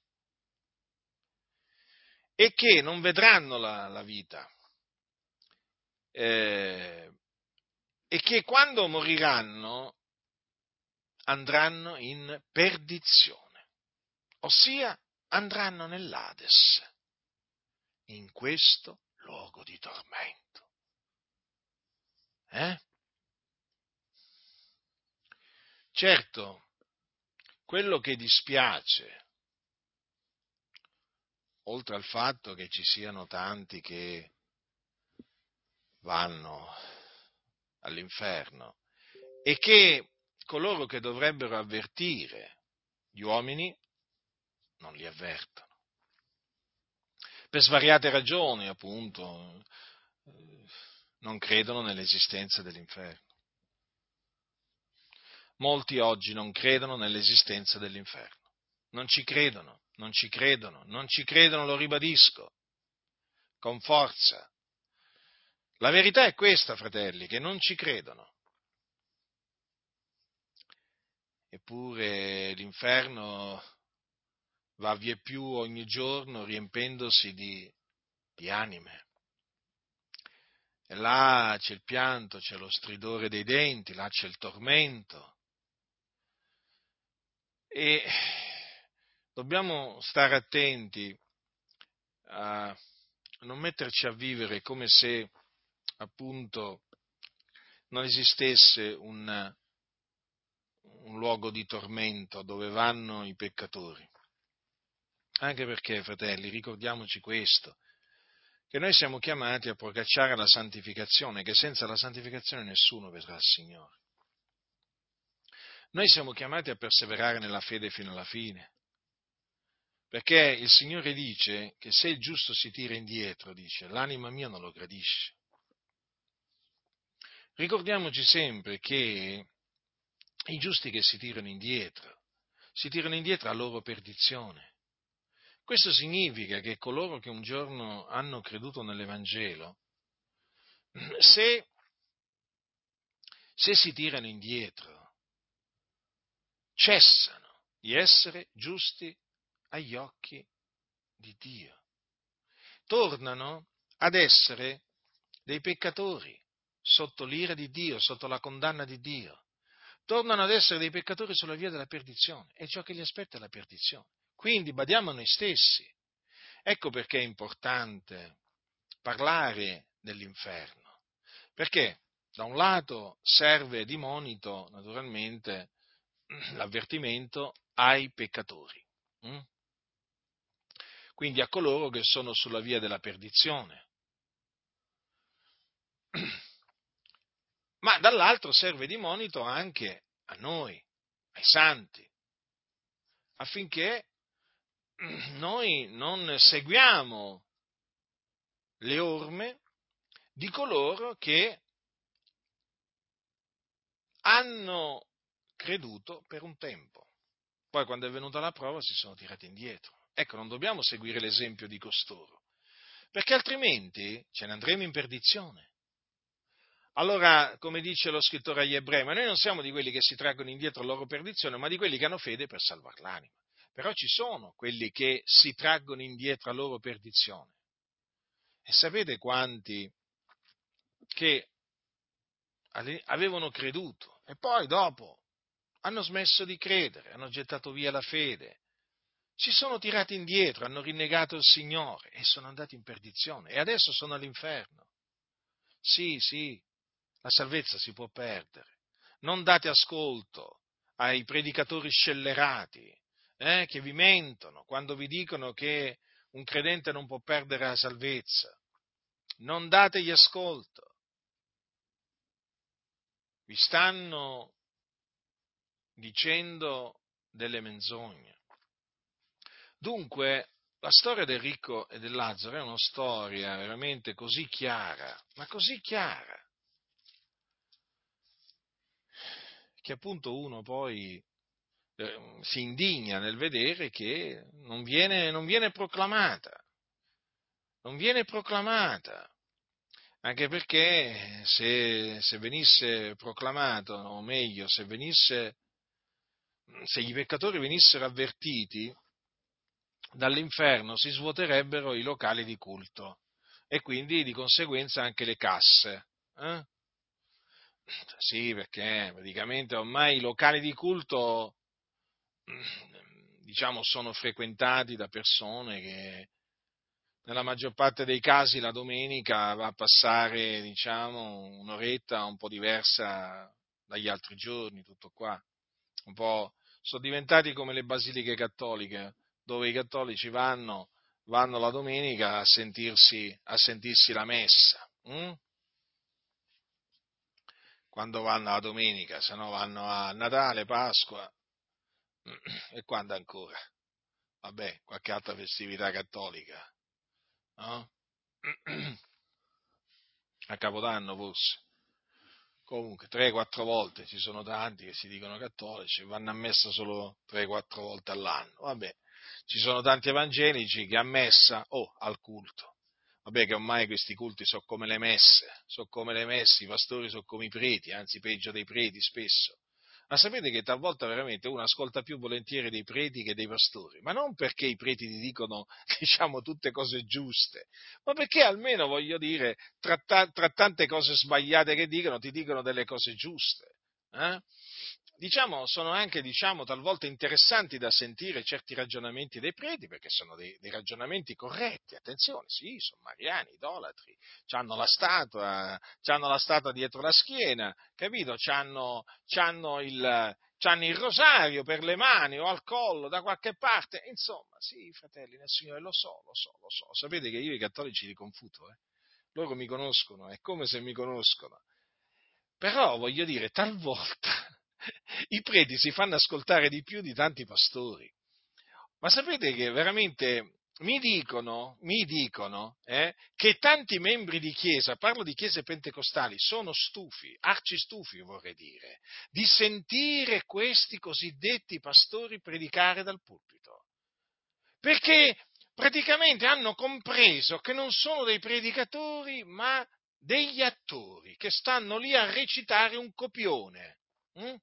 e che non vedranno la, la vita eh, e che quando moriranno andranno in perdizione, ossia andranno nell'Ades, in questo luogo di tormento. Eh? Certo, quello che dispiace, oltre al fatto che ci siano tanti che vanno all'inferno, è che coloro che dovrebbero avvertire gli uomini non li avvertono. Per svariate ragioni, appunto, eh, non credono nell'esistenza dell'inferno. Molti oggi non credono nell'esistenza dell'inferno. Non ci credono, non ci credono, non ci credono, lo ribadisco, con forza. La verità è questa, fratelli, che non ci credono. Eppure l'inferno va via più ogni giorno riempendosi di, di anime. E là c'è il pianto, c'è lo stridore dei denti, là c'è il tormento. E dobbiamo stare attenti a non metterci a vivere come se appunto non esistesse un, un luogo di tormento dove vanno i peccatori. Anche perché, fratelli, ricordiamoci questo, che noi siamo chiamati a procacciare la santificazione, che senza la santificazione nessuno vedrà il Signore. Noi siamo chiamati a perseverare nella fede fino alla fine, perché il Signore dice che se il giusto si tira indietro, dice, l'anima mia non lo gradisce. Ricordiamoci sempre che i giusti che si tirano indietro, si tirano indietro a loro perdizione. Questo significa che coloro che un giorno hanno creduto nell'Evangelo, se, se si tirano indietro, cessano di essere giusti agli occhi di Dio. Tornano ad essere dei peccatori sotto l'ira di Dio, sotto la condanna di Dio. Tornano ad essere dei peccatori sulla via della perdizione e ciò che li aspetta è la perdizione. Quindi badiamo a noi stessi. Ecco perché è importante parlare dell'inferno. Perché da un lato serve di monito, naturalmente, l'avvertimento ai peccatori. Hm? Quindi a coloro che sono sulla via della perdizione. ma dall'altro serve di monito anche a noi, ai santi, affinché noi non seguiamo le orme di coloro che hanno creduto per un tempo. Poi quando è venuta la prova si sono tirati indietro. Ecco, non dobbiamo seguire l'esempio di costoro, perché altrimenti ce ne andremo in perdizione. Allora, come dice lo scrittore agli ebrei, ma noi non siamo di quelli che si traggono indietro la loro perdizione, ma di quelli che hanno fede per salvare l'anima. Però ci sono quelli che si traggono indietro la loro perdizione. E sapete quanti che avevano creduto e poi dopo hanno smesso di credere, hanno gettato via la fede, si sono tirati indietro, hanno rinnegato il Signore e sono andati in perdizione e adesso sono all'inferno. Sì, sì, la salvezza si può perdere. Non date ascolto ai predicatori scellerati eh, che vi mentono quando vi dicono che un credente non può perdere la salvezza. Non dategli ascolto. Vi stanno dicendo delle menzogne. Dunque, la storia del ricco e del Lazzaro è una storia veramente così chiara, ma così chiara, che appunto uno poi eh, si indigna nel vedere che non viene, non viene proclamata, non viene proclamata, anche perché se, se venisse proclamato, o meglio, se, venisse, se i peccatori venissero avvertiti, dall'inferno si svuoterebbero i locali di culto e quindi di conseguenza anche le casse. Eh? Sì, perché praticamente ormai i locali di culto, diciamo, sono frequentati da persone che nella maggior parte dei casi la domenica va a passare, diciamo, un'oretta un po' diversa dagli altri giorni, tutto qua. Un po' sono diventati come le basiliche cattoliche, dove i cattolici vanno, vanno la domenica a sentirsi, a sentirsi la messa. Hm? quando vanno la domenica, se no vanno a Natale, Pasqua e quando ancora? Vabbè, qualche altra festività cattolica, no? A Capodanno forse. Comunque, 3-4 volte, ci sono tanti che si dicono cattolici, vanno a messa solo 3-4 volte all'anno. Vabbè, ci sono tanti evangelici che a messa o oh, al culto Vabbè che ormai questi culti sono come le messe, sono come le messe, i pastori sono come i preti, anzi peggio dei preti spesso. Ma sapete che talvolta veramente uno ascolta più volentieri dei preti che dei pastori, ma non perché i preti ti dicono, diciamo, tutte cose giuste, ma perché almeno, voglio dire, tra, tra tante cose sbagliate che dicono, ti dicono delle cose giuste. Eh? Diciamo, sono anche diciamo, talvolta interessanti da sentire certi ragionamenti dei preti, perché sono dei, dei ragionamenti corretti, attenzione, sì, sono mariani, idolatri, hanno la statua, hanno la statua dietro la schiena, capito? C'hanno, c'hanno il, c'hanno il rosario per le mani o al collo da qualche parte, insomma, sì, fratelli nel Signore, lo so, lo so, lo so, sapete che io i cattolici li confuto, eh? loro mi conoscono, è come se mi conoscono, però voglio dire, talvolta i preti si fanno ascoltare di più di tanti pastori. Ma sapete che veramente mi dicono, mi dicono eh, che tanti membri di chiesa, parlo di chiese pentecostali, sono stufi, arci stufi vorrei dire, di sentire questi cosiddetti pastori predicare dal pulpito. Perché praticamente hanno compreso che non sono dei predicatori, ma degli attori che stanno lì a recitare un copione. Hm?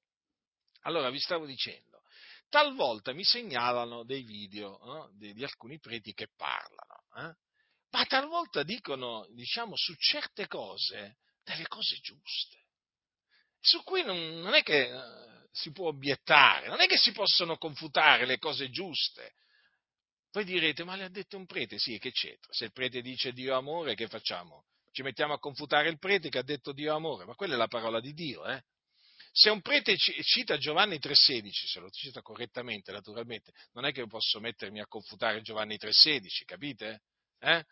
Allora, vi stavo dicendo, talvolta mi segnalano dei video no? di, di, alcuni preti che parlano, eh? ma talvolta dicono, diciamo, su certe cose delle cose giuste, su cui non, non è che uh, si può obiettare, non è che si possono confutare le cose giuste. Voi direte, ma le ha detto un prete? Sì, che c'entra? Se il prete dice Dio amore, che facciamo? Ci mettiamo a confutare il prete che ha detto Dio amore, ma quella è la parola di Dio, eh? Se un prete cita Giovanni 3,16, se lo cita correttamente, naturalmente, non è che posso mettermi a confutare Giovanni 3,16, capite? Eh?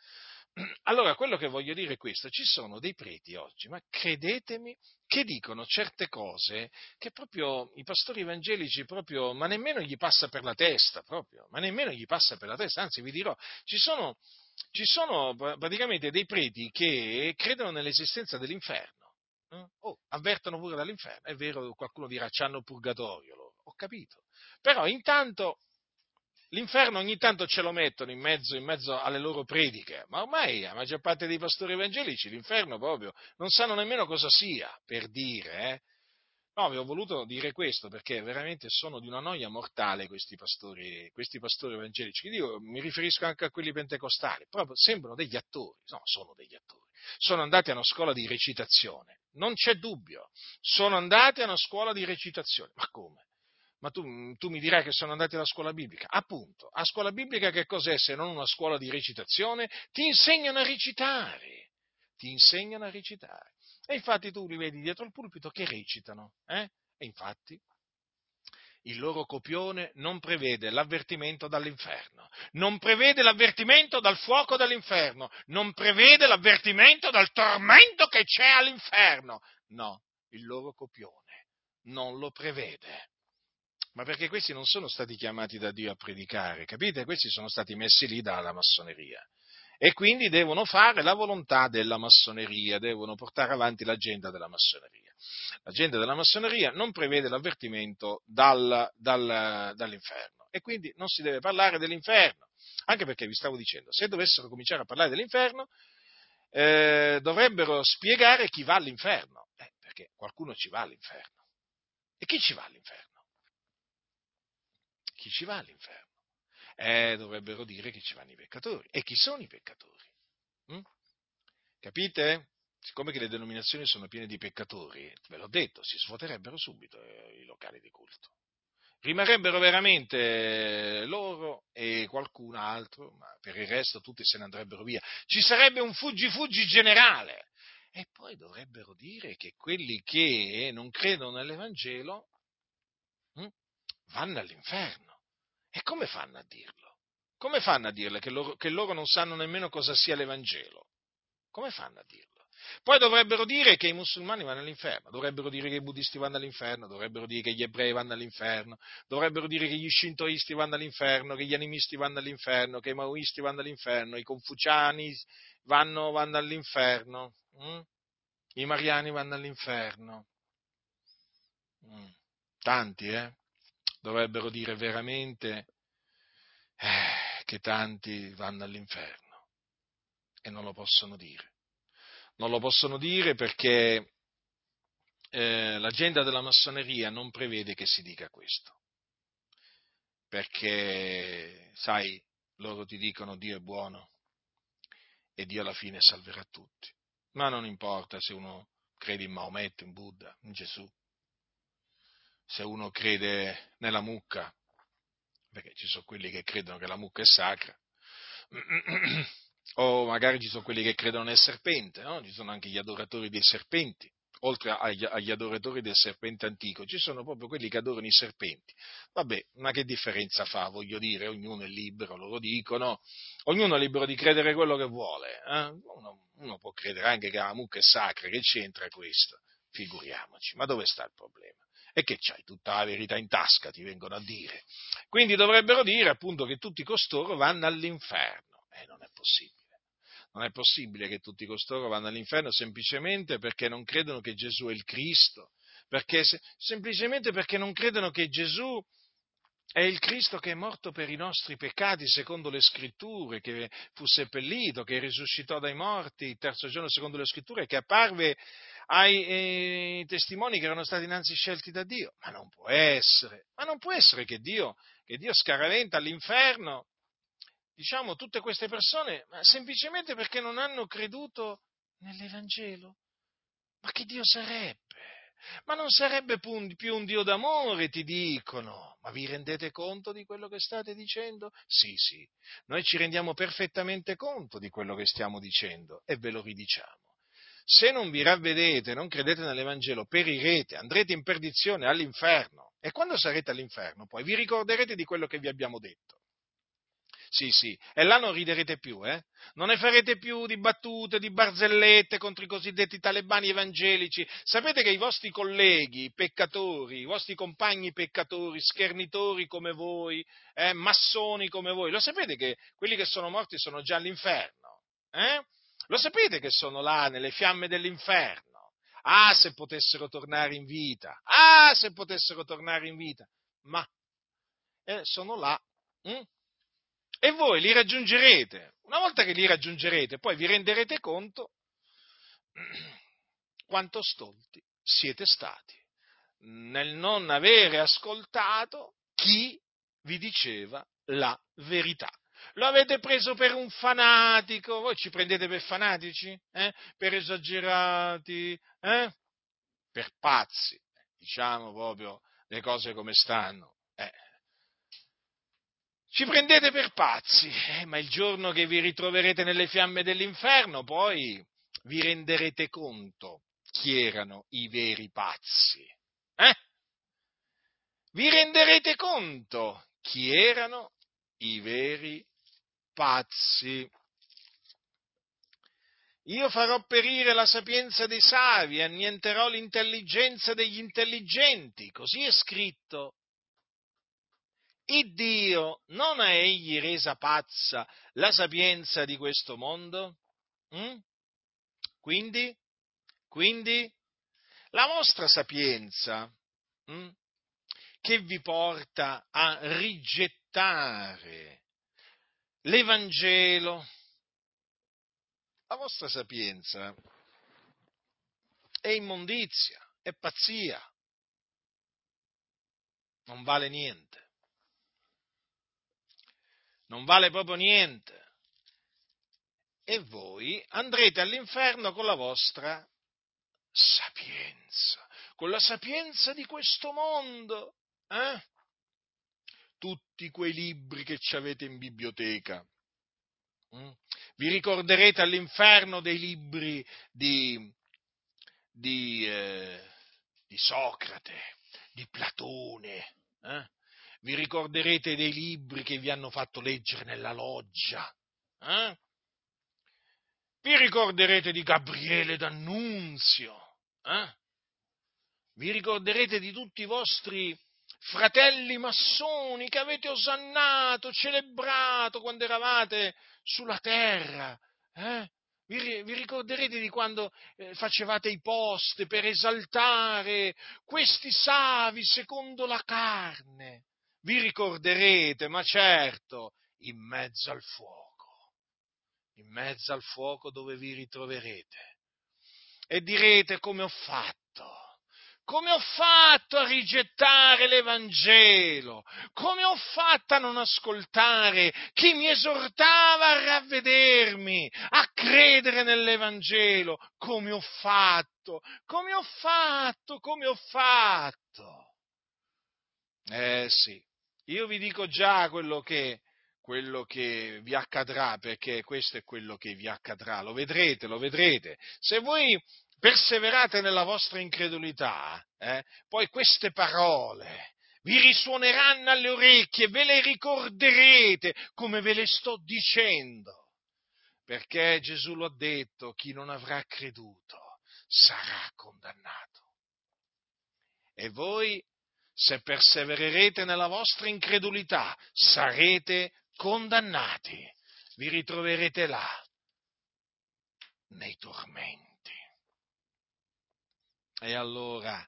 Allora, quello che voglio dire è questo, ci sono dei preti oggi, ma credetemi, che dicono certe cose che proprio i pastori evangelici proprio, ma nemmeno gli passa per la testa, proprio, ma nemmeno gli passa per la testa, anzi vi dirò, ci sono, ci sono praticamente dei preti che credono nell'esistenza dell'inferno? Oh, avvertono pure dall'inferno. È vero, qualcuno dirà, c'hanno purgatorio loro. Ho capito. Però intanto l'inferno ogni tanto ce lo mettono in mezzo, in mezzo, alle loro prediche, ma ormai la maggior parte dei pastori evangelici l'inferno proprio non sanno nemmeno cosa sia, per dire, eh? No, vi ho voluto dire questo perché veramente sono di una noia mortale questi pastori, questi pastori evangelici. Io mi riferisco anche a quelli pentecostali, proprio sembrano degli attori, no, sono degli attori. Sono andati a una scuola di recitazione, non c'è dubbio, sono andati a una scuola di recitazione. Ma come? Ma tu, tu mi dirai che sono andati alla scuola biblica? Appunto, a scuola biblica che cos'è se non una scuola di recitazione? Ti insegnano a recitare, ti insegnano a recitare. E infatti tu li vedi dietro il pulpito che recitano. Eh? E infatti il loro copione non prevede l'avvertimento dall'inferno, non prevede l'avvertimento dal fuoco dell'inferno, non prevede l'avvertimento dal tormento che c'è all'inferno. No, il loro copione non lo prevede. Ma perché questi non sono stati chiamati da Dio a predicare, capite? Questi sono stati messi lì dalla massoneria e quindi devono fare la volontà della massoneria, devono portare avanti l'agenda della massoneria. L'agenda della massoneria non prevede l'avvertimento dal, dal, dall'inferno e quindi non si deve parlare dell'inferno, anche perché vi stavo dicendo, se dovessero cominciare a parlare dell'inferno, eh, dovrebbero spiegare chi va all'inferno, eh, perché qualcuno ci va all'inferno. E chi ci va all'inferno? Chi ci va all'inferno? eh, dovrebbero dire che ci vanno i peccatori. E chi sono i peccatori? Hm? Capite? Siccome che le denominazioni sono piene di peccatori, ve l'ho detto, si svuoterebbero subito eh, i locali di culto. Rimarrebbero veramente loro e qualcun altro, ma per il resto tutti se ne andrebbero via. Ci sarebbe un fuggi-fuggi generale. E poi dovrebbero dire che quelli che non credono nell'Evangelo hm, vanno all'inferno. E come fanno a dirlo? Come fanno a dirle che loro, che loro non sanno nemmeno cosa sia l'Evangelo? Come fanno a dirlo? Poi dovrebbero dire che i musulmani vanno all'inferno, dovrebbero dire che i buddisti vanno all'inferno, dovrebbero dire che gli ebrei vanno all'inferno, dovrebbero dire che gli shintoisti vanno all'inferno, che gli animisti vanno all'inferno, che i maoisti vanno all'inferno, i confuciani vanno, vanno all'inferno, hm? i mariani vanno all'inferno. Mm. Tanti, eh? dovrebbero dire veramente eh, che tanti vanno all'inferno. e non lo possono dire. Non lo possono dire perché eh, l'agenda della massoneria non prevede che si dica questo. Perché, sai, loro ti dicono Dio è buono e Dio alla fine salverà tutti. Ma non importa se uno crede in Maometto, in Buddha, in Gesù, se uno crede nella mucca, perché ci sono quelli che credono che la mucca è sacra, o magari ci sono quelli che credono nel serpente, no? ci sono anche gli adoratori dei serpenti, oltre agli, agli, adoratori del serpente antico, ci sono proprio quelli che adorano i serpenti. Vabbè, ma che differenza fa? Voglio dire, ognuno è libero, loro dicono, ognuno è libero di credere quello che vuole. Eh? Uno, uno, può credere anche che la mucca è sacra, che c'entra questo? Figuriamoci, ma dove sta il problema? E che c'hai tutta la verità in tasca, ti vengono a dire. Quindi dovrebbero dire appunto che tutti costoro vanno all'inferno. E eh, non è possibile. Non è possibile che tutti costoro vanno all'inferno semplicemente perché non credono che Gesù è il Cristo, perché, semplicemente perché non credono che Gesù è il Cristo che è morto per i nostri peccati secondo le scritture, che fu seppellito, che risuscitò dai morti il terzo giorno secondo le scritture, che apparve ai eh, testimoni che erano stati innanzi scelti da Dio. Ma non può essere, ma non può essere che Dio, che Dio scaraventa all'inferno diciamo, tutte queste persone, semplicemente perché non hanno creduto nell'Evangelo. Ma che Dio sarebbe? Ma non sarebbe più un Dio d'amore, ti dicono. Ma vi rendete conto di quello che state dicendo? Sì, sì, noi ci rendiamo perfettamente conto di quello che stiamo dicendo e ve lo ridiciamo. Se non vi ravvedete, non credete nell'Evangelo, perirete, andrete in perdizione all'inferno. E quando sarete all'inferno, poi vi ricorderete di quello che vi abbiamo detto. Sì, sì, e là non riderete più, eh? Non ne farete più di battute, di barzellette contro i cosiddetti talebani evangelici. Sapete che i vostri colleghi peccatori, i vostri compagni peccatori, schernitori come voi, eh, massoni come voi, lo sapete che quelli che sono morti sono già all'inferno? Eh? Lo sapete che sono là nelle fiamme dell'inferno? Ah, se potessero tornare in vita! Ah, se potessero tornare in vita! Ma eh, sono là. Hm? E voi li raggiungerete. Una volta che li raggiungerete, poi vi renderete conto quanto stolti siete stati nel non avere ascoltato chi vi diceva la verità. Lo avete preso per un fanatico, voi ci prendete per fanatici, eh? per esagerati, eh? per pazzi, diciamo proprio le cose come stanno. Eh ci prendete per pazzi, eh, ma il giorno che vi ritroverete nelle fiamme dell'inferno, poi vi renderete conto chi erano i veri pazzi. Eh? Vi renderete conto chi erano i veri pazzi. Io farò perire la sapienza dei savi, annienterò l'intelligenza degli intelligenti, così è scritto il Dio non ha egli resa pazza la sapienza di questo mondo? Mm? Quindi, quindi, la vostra sapienza mm, che vi porta a rigettare l'Evangelo, la vostra sapienza è immondizia, è pazzia, non vale niente non vale proprio niente. E voi andrete all'inferno con la vostra sapienza, con la sapienza di questo mondo. Eh? Tutti quei libri che ci avete in biblioteca. Mm? Vi ricorderete all'inferno dei libri di, di, eh, di Socrate, di Platone, eh? Vi ricorderete dei libri che vi hanno fatto leggere nella loggia. Eh? Vi ricorderete di Gabriele D'Annunzio. Eh? Vi ricorderete di tutti i vostri fratelli massoni che avete osannato, celebrato quando eravate sulla terra. Eh? Vi, vi, ricorderete di quando eh, facevate i post per esaltare questi savi secondo la carne vi ricorderete, ma certo, in mezzo al fuoco. in mezzo al fuoco dove vi ritroverete. E direte come ho fatto come ho fatto a rigettare l'Evangelo? Come ho fatto a non ascoltare chi mi esortava a ravvedermi, a credere nell'Evangelo? Come ho fatto? Come ho fatto? Come ho fatto? Eh sì, io vi dico già quello che, quello che vi accadrà, perché questo è quello che vi accadrà, lo vedrete, lo vedrete. Se voi perseverate nella vostra incredulità, eh, poi queste parole vi risuoneranno alle orecchie, ve le ricorderete come ve le sto dicendo, perché Gesù lo ha detto, chi non avrà creduto sarà condannato. E voi, se persevererete nella vostra incredulità, sarete condannati, vi ritroverete là, nei tormenti. E allora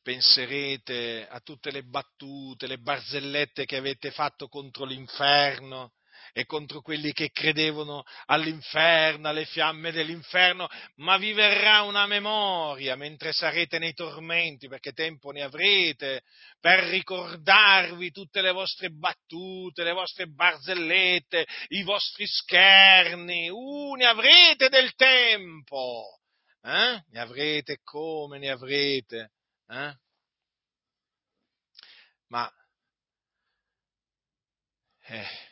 penserete a tutte le battute, le barzellette che avete fatto contro l'inferno e contro quelli che credevano all'inferno, alle fiamme dell'inferno, ma vi verrà una memoria mentre sarete nei tormenti, perché tempo ne avrete, per ricordarvi tutte le vostre battute, le vostre barzellette, i vostri scherni, uh, ne avrete del tempo eh? Ne avrete come ne avrete? Eh? Ma eh,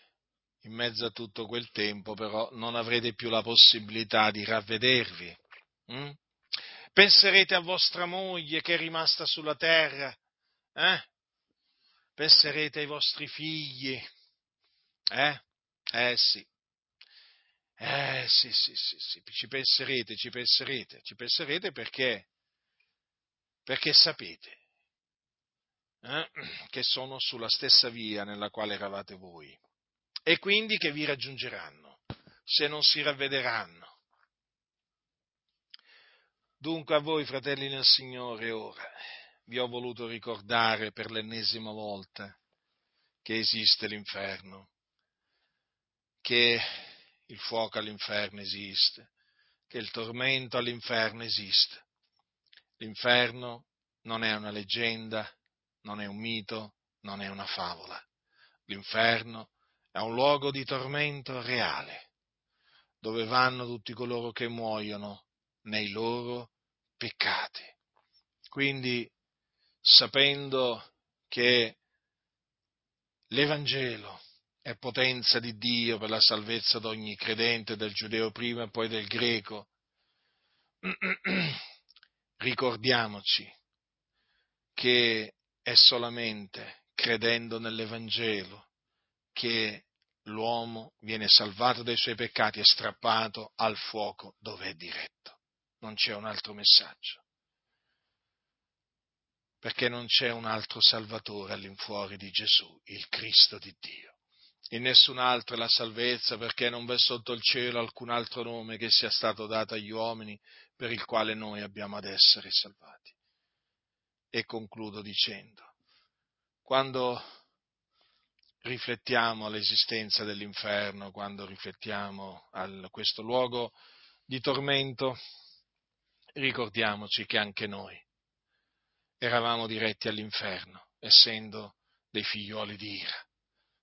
in mezzo a tutto quel tempo però non avrete più la possibilità di ravvedervi. Hm? Penserete a vostra moglie che è rimasta sulla terra. Eh? Penserete ai vostri figli. Eh? Eh sì. Eh sì, sì, sì, sì, ci penserete, ci penserete, ci penserete perché, perché sapete eh, che sono sulla stessa via nella quale eravate voi e quindi che vi raggiungeranno se non si ravvederanno. Dunque a voi, fratelli nel Signore, ora vi ho voluto ricordare per l'ennesima volta che esiste l'inferno, che il fuoco all'inferno esiste, che il tormento all'inferno esiste. L'inferno non è una leggenda, non è un mito, non è una favola. L'inferno è un luogo di tormento reale, dove vanno tutti coloro che muoiono nei loro peccati. Quindi, sapendo che l'Evangelo è potenza di Dio per la salvezza di ogni credente, del giudeo prima e poi del greco. Ricordiamoci che è solamente credendo nell'Evangelo che l'uomo viene salvato dai suoi peccati e strappato al fuoco dove è diretto. Non c'è un altro messaggio. Perché non c'è un altro Salvatore all'infuori di Gesù, il Cristo di Dio in nessun altro è la salvezza, perché non v'è sotto il cielo alcun altro nome che sia stato dato agli uomini per il quale noi abbiamo ad essere salvati. E concludo dicendo, quando riflettiamo all'esistenza dell'inferno, quando riflettiamo a questo luogo di tormento, ricordiamoci che anche noi eravamo diretti all'inferno, essendo dei figlioli di ira.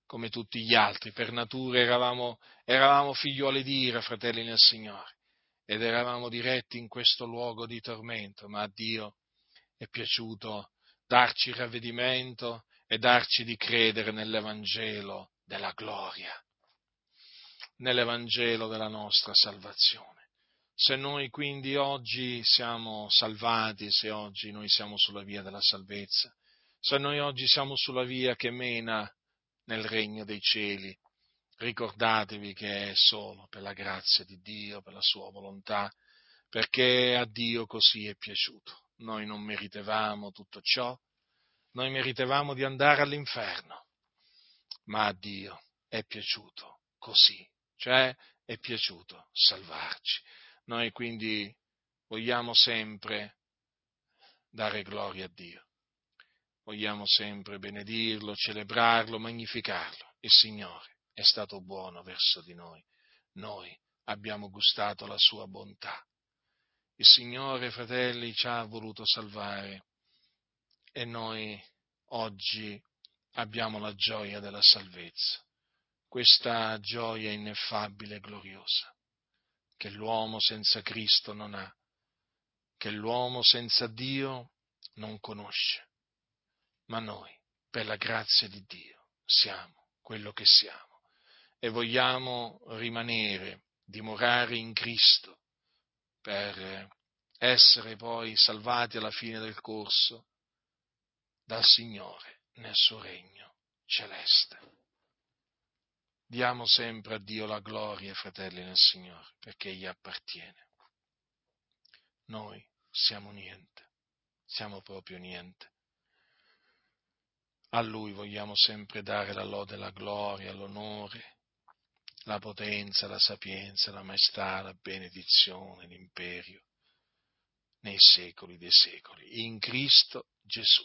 Come tutti gli altri, per natura eravamo, eravamo figliuoli di ira, fratelli nel Signore, ed eravamo diretti in questo luogo di tormento, ma a Dio è piaciuto darci ravvedimento e darci di credere nell'Evangelo della gloria, nell'Evangelo della nostra salvazione. Se noi quindi oggi siamo salvati, se oggi noi siamo sulla via della salvezza, se noi oggi siamo sulla via che mena nel regno dei cieli. Ricordatevi che è solo per la grazia di Dio, per la sua volontà, perché a Dio così è piaciuto. Noi non meritevamo tutto ciò, noi meritevamo di andare all'inferno, ma a Dio è piaciuto così, cioè è piaciuto salvarci. Noi quindi vogliamo sempre dare gloria a Dio vogliamo sempre benedirlo, celebrarlo, magnificarlo. Il Signore è stato buono verso di noi. noi abbiamo gustato la sua bontà. Il Signore, fratelli, ci ha voluto salvare e noi oggi abbiamo la gioia della salvezza, questa gioia ineffabile e gloriosa che l'uomo senza Cristo non ha, che l'uomo senza Dio non conosce. Ma noi, per la grazia di Dio, siamo quello che siamo e vogliamo rimanere, dimorare in Cristo per essere poi salvati alla fine del corso dal Signore nel suo regno celeste. Diamo sempre a Dio la gloria, fratelli nel Signore, perché gli appartiene. Noi siamo niente, siamo proprio niente. A Lui vogliamo sempre dare la lode, la gloria, l'onore, la potenza, la sapienza, la maestà, la benedizione, l'imperio, nei secoli dei secoli, in Cristo Gesù.